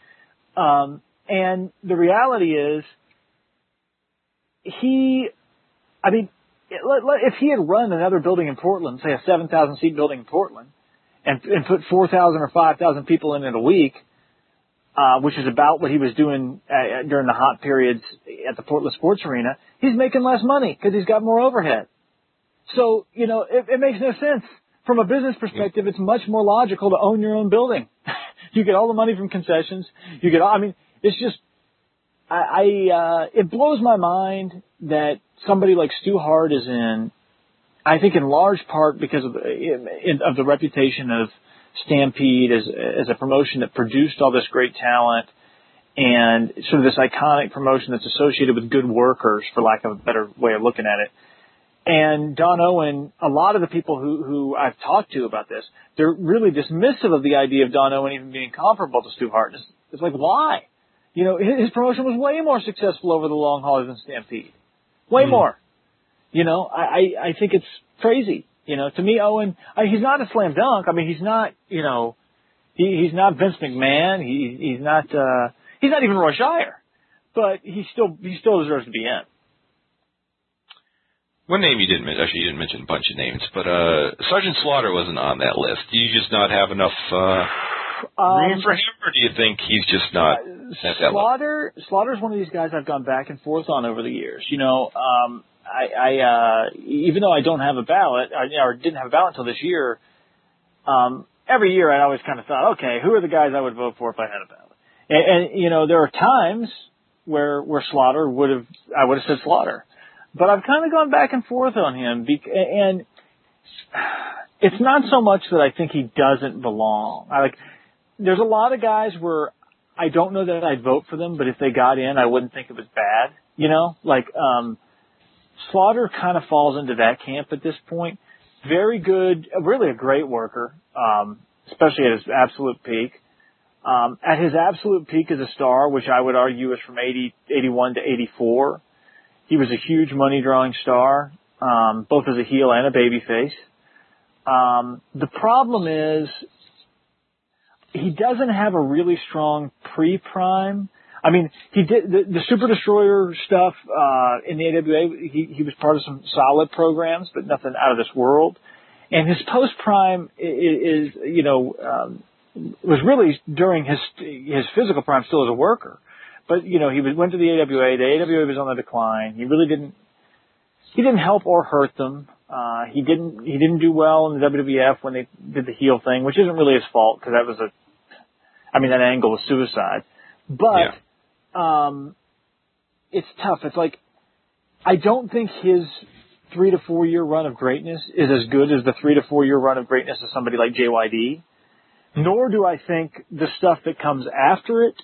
Um, and the reality is, he, I mean, if he had run another building in Portland, say a 7,000 seat building in Portland, and, and put 4,000 or 5,000 people in it a week, uh, which is about what he was doing uh, during the hot periods at the Portland Sports Arena, he's making less money because he's got more overhead. So, you know, it, it makes no sense. From a business perspective, it's much more logical to own your own building. you get all the money from concessions. You get, I mean, it's just, I, I uh, it blows my mind that somebody like Stu Hart is in. I think in large part because of the, in, of the reputation of Stampede as as a promotion that produced all this great talent and sort of this iconic promotion that's associated with good workers, for lack of a better way of looking at it. And Don Owen, a lot of the people who, who I've talked to about this, they're really dismissive of the idea of Don Owen even being comparable to Stu Hart. It's, it's like, why? You know, his, his promotion was way more successful over the long haul than Stampede. Way Mhm. more. You know, I, I, I think it's crazy. You know, to me, Owen, I, he's not a slam dunk. I mean, he's not, you know, he, he's not Vince McMahon. He, he's not, uh, he's not even Roy Shire. But he still, he still deserves to be in. One name you didn't mention, actually you didn't mention a bunch of names, but uh, Sergeant Slaughter wasn't on that list. Do you just not have enough uh, room Um, for him, or do you think he's just not level? Slaughter Slaughter's one of these guys I've gone back and forth on over the years. You know, um, I, I uh, even though I don't have a ballot, I, or didn't have a ballot until this year, um, every year I always kind of thought, okay, who are the guys I would vote for if I had a ballot? And, and you know, there are times where where Slaughter would have I would have said Slaughter, but I've kind of gone back and forth on him, bec- and it's not so much that I think he doesn't belong. I like there's a lot of guys where I don't know that I'd vote for them, but if they got in, I wouldn't think it was bad. You know, like um, Slaughter kind of falls into that camp at this point. Very good, really a great worker, um, especially at his absolute peak. Um, at his absolute peak as a star, which I would argue is from 80, 81 to 84, he was a huge money drawing star, um, both as a heel and a babyface. Um, the problem is he doesn't have a really strong pre-prime. I mean, he did the, the Super Destroyer stuff uh, in the AWA. He he was part of some solid programs, but nothing out of this world. And his post-prime is, is you know um, was really during his his physical prime still as a worker. But you know he was, went to the AWA. The AWA was on the decline. He really didn't he didn't help or hurt them. Uh, he didn't he didn't do well in the WWF when they did the heel thing, which isn't really his fault because that was a, I mean that angle was suicide. But um, it's tough. It's like I don't think his three to four year run of greatness is as good as the three to four year run of greatness of somebody like JYD. Nor do I think the stuff that comes after it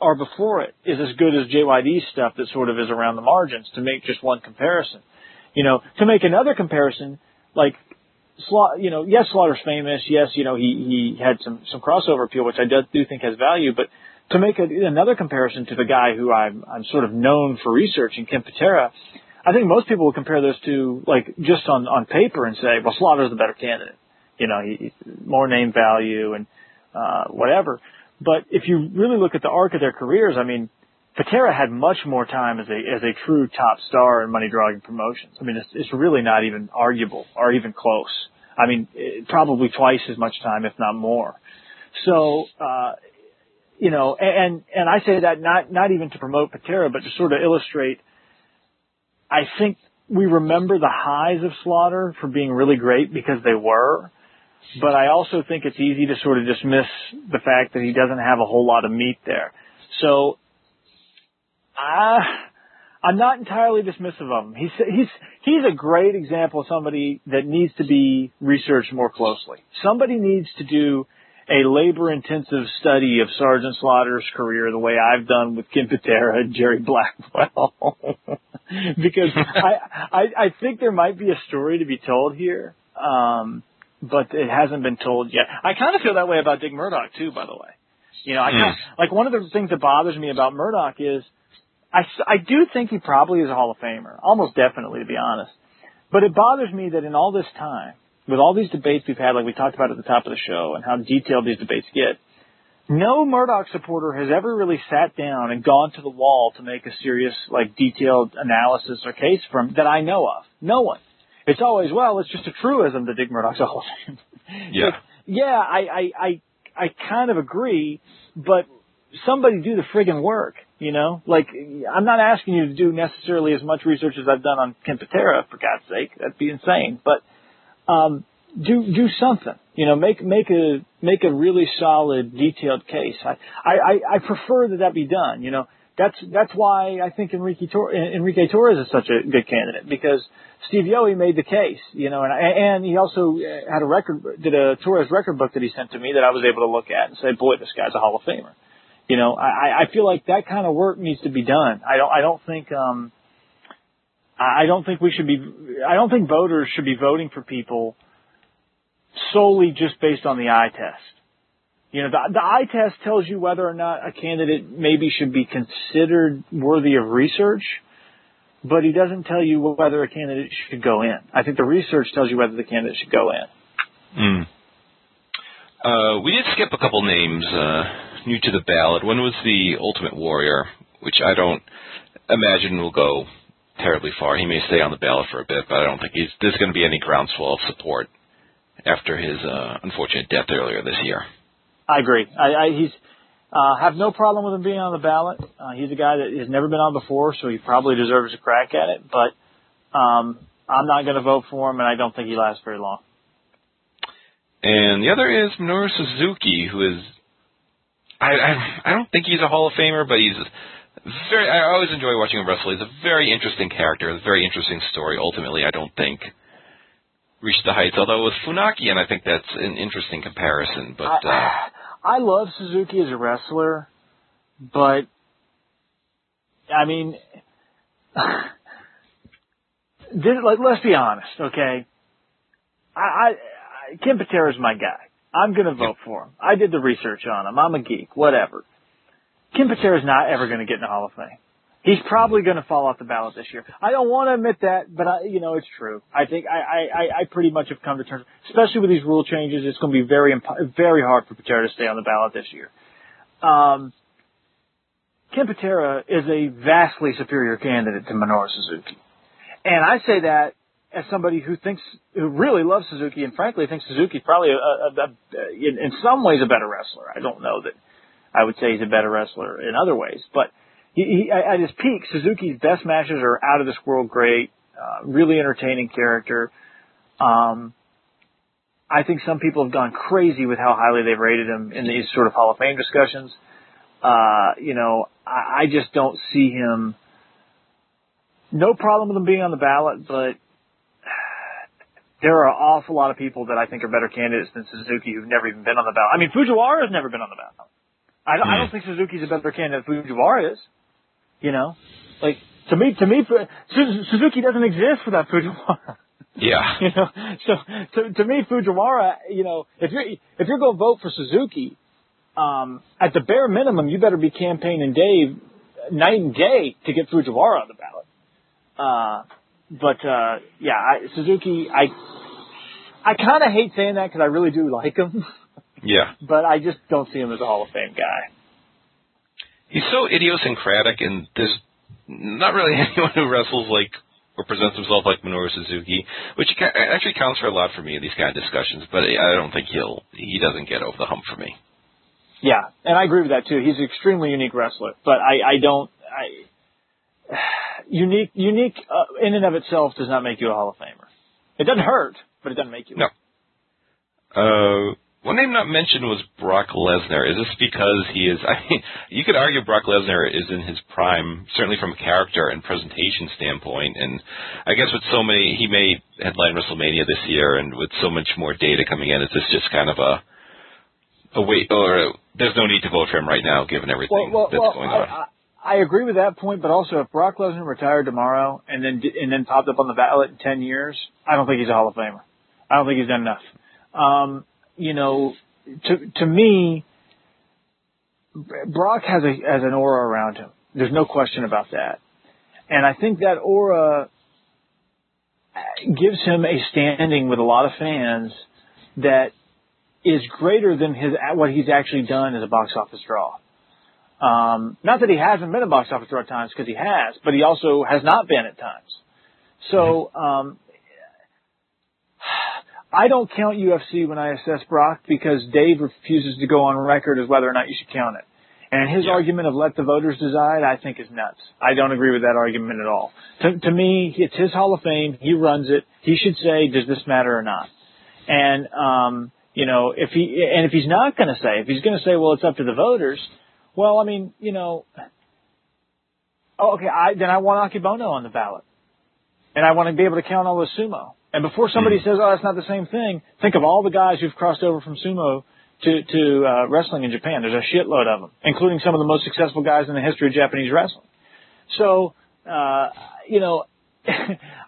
or before it is as good as JYD's stuff that sort of is around the margins to make just one comparison. You know, to make another comparison, like, you know, yes, Slaughter's famous. Yes, you know, he, he had some, some crossover appeal, which I do, do think has value, but to make a, another comparison to the guy who I'm, I'm sort of known for researching, Ken Patera, I think most people would compare those two, like, just on, on paper and say, well, Slaughter's the better candidate. You know, he, more name value and, uh, whatever. But if you really look at the arc of their careers, I mean, Patera had much more time as a as a true top star in money drawing promotions. I mean, it's, it's really not even arguable or even close. I mean, eh, probably twice as much time, if not more. So, uh, you know, and and I say that not not even to promote Patera, but to sort of illustrate. I think we remember the highs of Slaughter for being really great because they were, but I also think it's easy to sort of dismiss the fact that he doesn't have a whole lot of meat there. So, I. I'm not entirely dismissive of him. He's he's he's a great example of somebody that needs to be researched more closely. Somebody needs to do a labor-intensive study of Sergeant Slaughter's career the way I've done with Ken Patera and Jerry Blackwell, because I, I I think there might be a story to be told here, um, but it hasn't been told yet. I kind of feel that way about Dick Murdoch too, by the way. You know, I kind of, like one of the things that bothers me about Murdoch is I, I do think he probably is a Hall of Famer, almost definitely, to be honest. But it bothers me that in all this time, with all these debates we've had, like we talked about at the top of the show, and how detailed these debates get, no Murdoch supporter has ever really sat down and gone to the wall to make a serious, like, detailed analysis or case from that I know of. No one. It's always, well, it's just a truism that Dick Murdoch's a Hall of. Yeah. Like, yeah, I, I, I, I kind of agree, but somebody do the friggin' work. You know, like I'm not asking you to do necessarily as much research as I've done on Ken Patera, for God's sake. That'd be insane. But um, do do something. You know, make make a make a really solid, detailed case. I I, I prefer that that be done. You know, that's that's why I think Enrique Tor- Enrique Torres is such a good candidate because Steve Yohe made the case. You know, and and he also had a record did a Torres record book that he sent to me that I was able to look at and say, boy, this guy's a Hall of Famer. You know, I, I feel like that kind of work needs to be done. I don't, I don't think, um, I don't think we should be, I don't think voters should be voting for people solely just based on the eye test. You know, the, the eye test tells you whether or not a candidate maybe should be considered worthy of research, but he doesn't tell you whether a candidate should go in. I think the research tells you whether the candidate should go in. Mm. Uh, we did skip a couple names. Uh, new to the ballot. One was the Ultimate Warrior, which I don't imagine will go terribly far. He may stay on the ballot for a bit, but I don't think he's, there's going to be any groundswell of support after his uh, unfortunate death earlier this year. I agree. I, I he's uh, have no problem with him being on the ballot. Uh, he's a guy that has never been on before, so he probably deserves a crack at it. But um, I'm not going to vote for him, and I don't think he lasts very long. And the other is Minoru Suzuki, who is I, I I don't think he's a Hall of Famer, but he's very. I always enjoy watching him wrestle. He's a very interesting character, a very interesting story. Ultimately, I don't think reached the heights. Although with Funaki, and I think that's an interesting comparison. But I, uh, I love Suzuki as a wrestler, but I mean, this, like, let's be honest, okay? I, I, I Ken Patera is my guy. I'm going to vote for him. I did the research on him. I'm a geek. Whatever. Ken Patera is not ever going to get in the Hall of Fame. He's probably going to fall off the ballot this year. I don't want to admit that, but I, you know, it's true. I think I, I, I pretty much have come to terms, especially with these rule changes. It's going to be very, very hard for Patera to stay on the ballot this year. Um, Ken Patera is a vastly superior candidate to Minoru Suzuki. And I say that as somebody who thinks, who really loves Suzuki and frankly thinks Suzuki's probably a, a, a, in, in some ways a better wrestler. I don't know that I would say he's a better wrestler in other ways, but he, he, at his peak, Suzuki's best matches are out of this world great, uh, really entertaining character. Um, I think some people have gone crazy with how highly they've rated him in these sort of Hall of Fame discussions. Uh, you know, I, I just don't see him. No problem with him being on the ballot, but there are an awful lot of people that I think are better candidates than Suzuki who've never even been on the ballot. I mean, Fujiwara has never been on the ballot. I don't, mm. I don't hmm. think Suzuki's a better candidate than Fujiwara is. You know, like to me, to me, Suzuki doesn't exist without Fujiwara. Yeah. you know, so to, to me, Fujiwara, you know, if you're if you're going to vote for Suzuki, um, at the bare minimum, you better be campaigning Dave night and day to get Fujiwara on the ballot. Uh, but uh, yeah, I, Suzuki, I I kind of hate saying that because I really do like him. Yeah. but I just don't see him as a Hall of Fame guy. He's so idiosyncratic, and there's not really anyone who wrestles like or presents himself like Minoru Suzuki, which actually counts for a lot for me in these kind of discussions. But I don't think he'll he doesn't get over the hump for me. Yeah, and I agree with that too. He's an extremely unique wrestler, but I I don't I unique unique uh, in and of itself does not make you a Hall of Famer. It doesn't hurt, but it doesn't make you. No. Uh, one name not mentioned was Brock Lesnar. Is this because he is? I mean, you could argue Brock Lesnar is in his prime, certainly from a character and presentation standpoint. And I guess with so many, he may headline WrestleMania this year, and with so much more data coming in, is this just kind of a a wait? Or there's no need to vote for him right now, given everything well, well, that's well, going I, on. I, I agree with that point, but also if Brock Lesnar retired tomorrow and then and then popped up on the ballot in ten years, I don't think he's a Hall of Famer. I don't think he's done enough. Um, you know, to to me, Brock has a has an aura around him. There's no question about that, and I think that aura gives him a standing with a lot of fans that is greater than his what he's actually done as a box office draw. Um, not that he hasn't been a box office draw at times, because he has, but he also has not been at times. So um, I don't count UFC when I assess Brock because Dave refuses to go on record as whether or not you should count it. And his Yeah. argument of let the voters decide, I think is nuts. I don't agree with that argument at all. To, to me, it's his Hall of Fame. He runs it. He should say, does this matter or not? And, um, you know, if he, and if he's not going to say, if he's going to say, well, it's up to the voters, well, I mean, you know, oh, okay, I, then I want Akebono on the ballot. And I want to be able to count all the sumo. And before somebody says, "Oh, that's not the same thing," think of all the guys who've crossed over from sumo to to uh, wrestling in Japan. There's a shitload of them, including some of the most successful guys in the history of Japanese wrestling. So, uh, you know,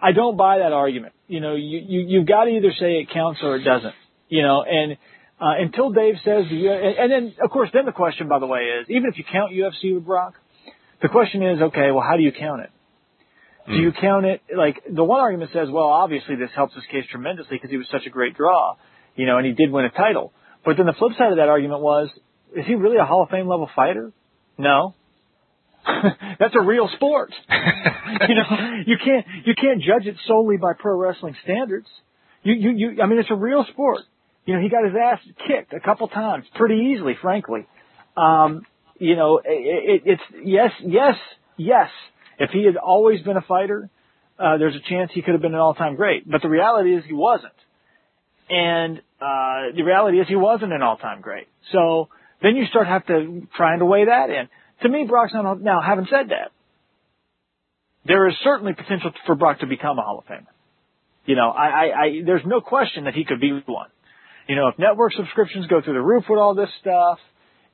I don't buy that argument. You know, you, you you've got to either say it counts or it doesn't. You know, and uh, until Dave says the, and, and then of course, then the question, by the way, is even if you count UFC with Brock, the question is, okay, well, how do you count it? Do you count it like the one argument says, well, obviously this helps his case tremendously because he was such a great draw, you know, and he did win a title. But then the flip side of that argument was, is he really a Hall of Fame level fighter? No. That's a real sport. you know, you can't you can't judge it solely by pro wrestling standards. You you you I mean it's a real sport. You know, he got his ass kicked a couple times pretty easily, frankly. Um, you know, it, it, it's yes, yes, yes. If he had always been a fighter, uh, there's a chance he could have been an all-time great. But the reality is he wasn't. And uh, the reality is he wasn't an all-time great. So then you start have to trying to weigh that in. To me, Brock's not. Now, having said that, there is certainly potential for Brock to become a Hall of Famer. You know, I, I, I there's no question that he could be one. You know, if network subscriptions go through the roof with all this stuff,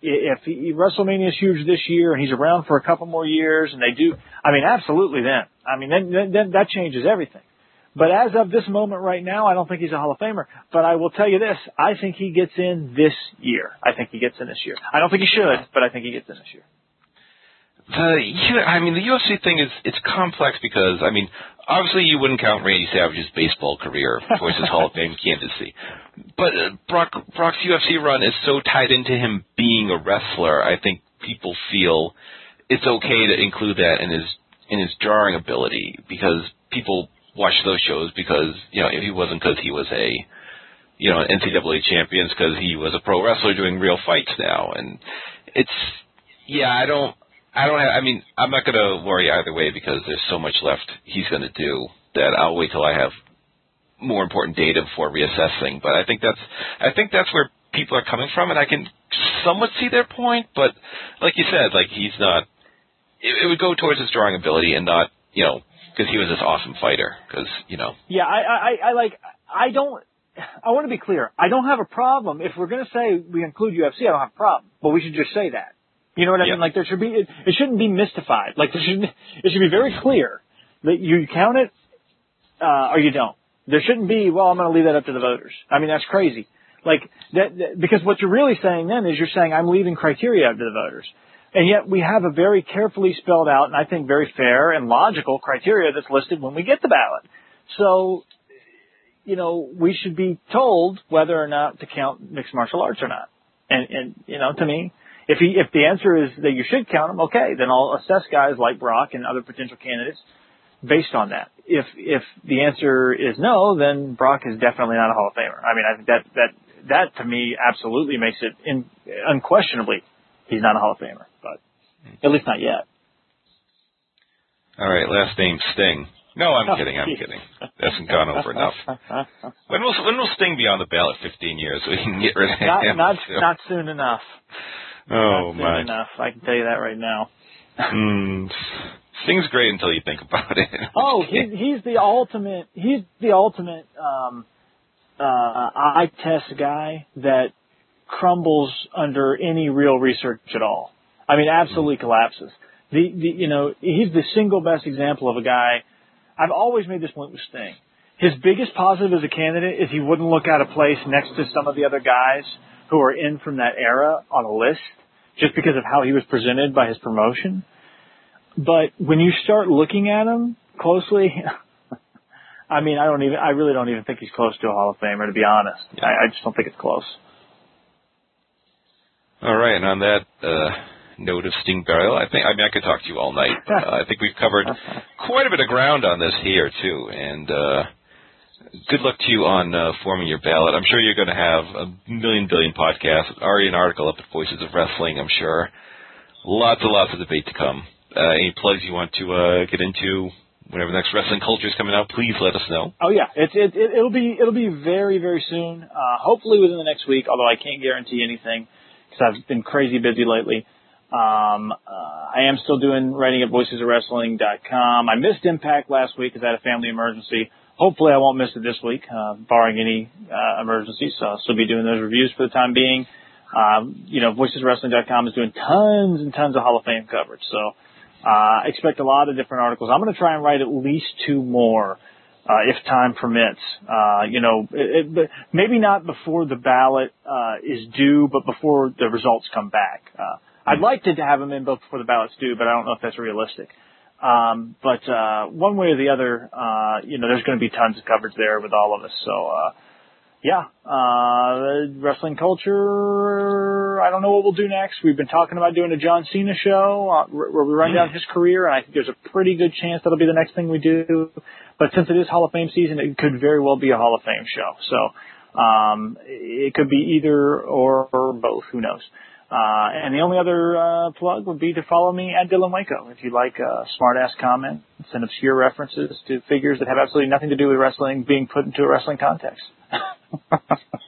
if he, WrestleMania is huge this year and he's around for a couple more years and they do, I mean, absolutely then. I mean, then, then, then that changes everything. But as of this moment right now, I don't think he's a Hall of Famer. But I will tell you this, I think he gets in this year. I think he gets in this year. I don't think he should, but I think he gets in this year. The I mean the UFC thing is it's complex because I mean obviously you wouldn't count Randy Savage's baseball career towards his Hall of Fame candidacy, but uh, Brock Brock's UFC run is so tied into him being a wrestler. I think people feel it's okay to include that in his in his drawing ability because people watch those shows because you know if he wasn't because he was a you know NCAA champions because he was a pro wrestler doing real fights now and it's yeah I don't I don't have. I mean, I'm not going to worry either way because there's so much left he's going to do that I'll wait till I have more important data before reassessing. But I think that's I think that's where people are coming from, and I can somewhat see their point. But like you said, like he's not. It, it would go towards his drawing ability and not you know because he was this awesome fighter. Because you know. Yeah, I, I, I like, I don't, I want to be clear. I don't have a problem. If we're going to say we include UFC, I don't have a problem. But we should just say that. You know what I Yeah. mean? Like there should be, it, it shouldn't be mystified. Like there should, it should be very clear that you count it, uh, or you don't. There shouldn't be, well, I'm going to leave that up to the voters. I mean, that's crazy. Like that, that, because what you're really saying then is you're saying I'm leaving criteria up to the voters. And yet we have a very carefully spelled out and I think very fair and logical criteria that's listed when we get the ballot. So, you know, we should be told whether or not to count mixed martial arts or not. And, and, you know, to me, if he, if the answer is that you should count them, okay, then I'll assess guys like Brock and other potential candidates based on that. If if the answer is no, then Brock is definitely not a Hall of Famer. I mean, I think that that that to me absolutely makes it in, unquestionably he's not a Hall of Famer, but at least not yet. All right, last name Sting. No, I'm oh, kidding. I'm kidding. That hasn't gone over enough. When will when will Sting be on the ballot? Fifteen years, so we can get rid of not, him. Not not soon enough. Oh not my! Soon enough. I can tell you that right now. Mm, Sting's great until you think about it. Oh, he's he's the ultimate. He's the ultimate um, uh, eye test guy that crumbles under any real research at all. I mean, absolutely collapses. The, the you know he's the single best example of a guy. I've always made this point with Sting. His biggest positive as a candidate is he wouldn't look out of place next to some of the other guys who are in from that era on a list just because of how he was presented by his promotion. But when you start looking at him closely, I mean, I don't even, I really don't even think he's close to a Hall of Famer, to be honest. I, I just don't think it's close. All right, and on that uh, note of Sting burial, I think I mean I could talk to you all night, but uh, I think we've covered quite a bit of ground on this here too. And uh, good luck to you on uh, forming your ballot. I'm sure you're going to have a million billion podcasts. Already an article up at Voices of Wrestling. I'm sure. Lots and lots of debate to come. Uh, any plugs you want to uh, get into? Whenever the next wrestling culture is coming out, please let us know. Oh yeah, it's it, it it'll be it'll be very very soon. Uh, hopefully within the next week. Although I can't guarantee anything because I've been crazy busy lately. Um, uh, I am still doing writing at voicesofwrestling.com. I missed Impact last week because I had a family emergency. Hopefully I won't miss it this week, uh, barring any uh, emergencies. So I'll still be doing those reviews for the time being. Um, you know, voicesofwrestling.com is doing tons and tons of Hall of Fame coverage. So uh, expect a lot of different articles. I'm going to try and write at least two more, uh, if time permits. Uh, you know, it, it, maybe not before the ballot uh, is due, but before the results come back. Uh, I'd like to have them in both before the ballot's due, but I don't know if that's realistic. Um, but uh, one way or the other, uh, you know, there's going to be tons of coverage there with all of us. So, uh, yeah, uh, wrestling culture. I don't know what we'll do next. We've been talking about doing a John Cena show uh, where we run down his career, and I think there's a pretty good chance that'll be the next thing we do. But since it is Hall of Fame season, it could very well be a Hall of Fame show. So um, it could be either or, or both. Who knows? Uh, and the only other uh, plug would be to follow me at Dylan Waco if you like uh, smart ass comments and obscure references to figures that have absolutely nothing to do with wrestling being put into a wrestling context.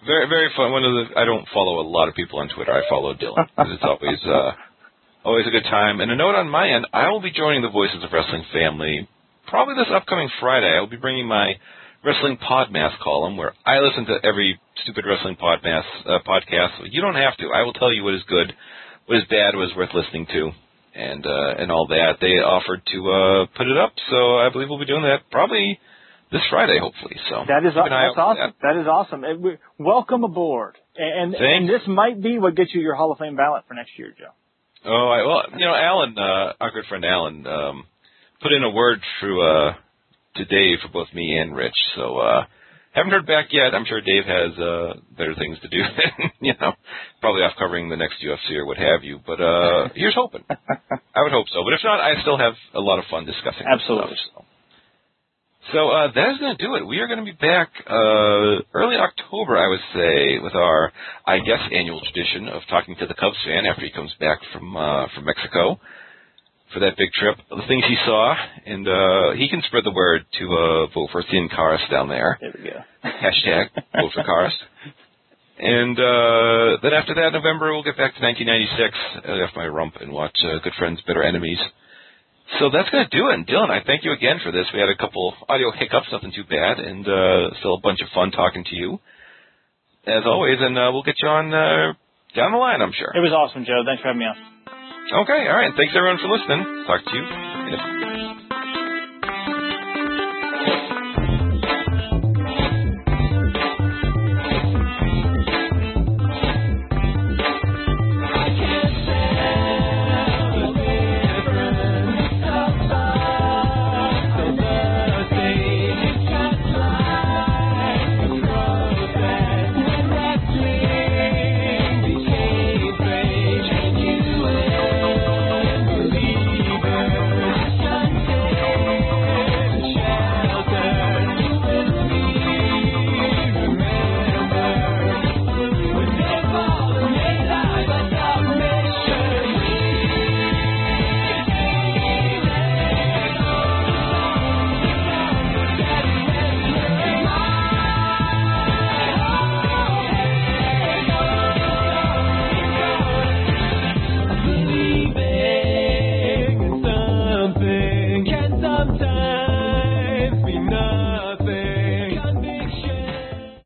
Very, very fun. One of the I don't follow a lot of people on Twitter. I follow Dylan. 'cause It's always, uh, always a good time. And a note on my end: I will be joining the Voices of Wrestling family probably this upcoming Friday. I will be bringing my Wrestling Podmas column, where I listen to every stupid wrestling podmas uh, podcast. You don't have to. I will tell you what is good, what is bad, what is worth listening to, and uh, and all that. They offered to uh, put it up, so I believe we'll be doing that probably this Friday, hopefully. So That is keep an eye that's awesome. That is awesome. Welcome aboard. And, and this might be what gets you your Hall of Fame ballot for next year, Joe. Oh, I, well, you know, Alan, uh, our good friend Alan, um, put in a word through uh, to Dave for both me and Rich. So uh, haven't heard back yet. I'm sure Dave has uh, better things to do. than, you know, probably off covering the next UFC or what have you. But uh, here's hoping. I would hope so. But if not, I still have a lot of fun discussing. Absolutely. stuff, so. So uh, that is going to do it. We are going to be back uh, early October, I would say, with our, I guess, annual tradition of talking to the Cubs fan after he comes back from uh, from Mexico for that big trip. The things he saw, and uh, he can spread the word to uh, vote for Thin Caras down there. There we go. Hashtag vote for Caras. And uh, then after that, November, we'll get back to 1996, uh, off my rump, and watch uh, Good Friends, Better Enemies. So that's going to do it. And Dylan, I thank you again for this. We had a couple audio hiccups, nothing too bad, and uh, still a bunch of fun talking to you, as always. And uh, we'll get you on uh, down the line, I'm sure. It was awesome, Joe. Thanks for having me on. Okay, all right. Thanks everyone for listening. Talk to you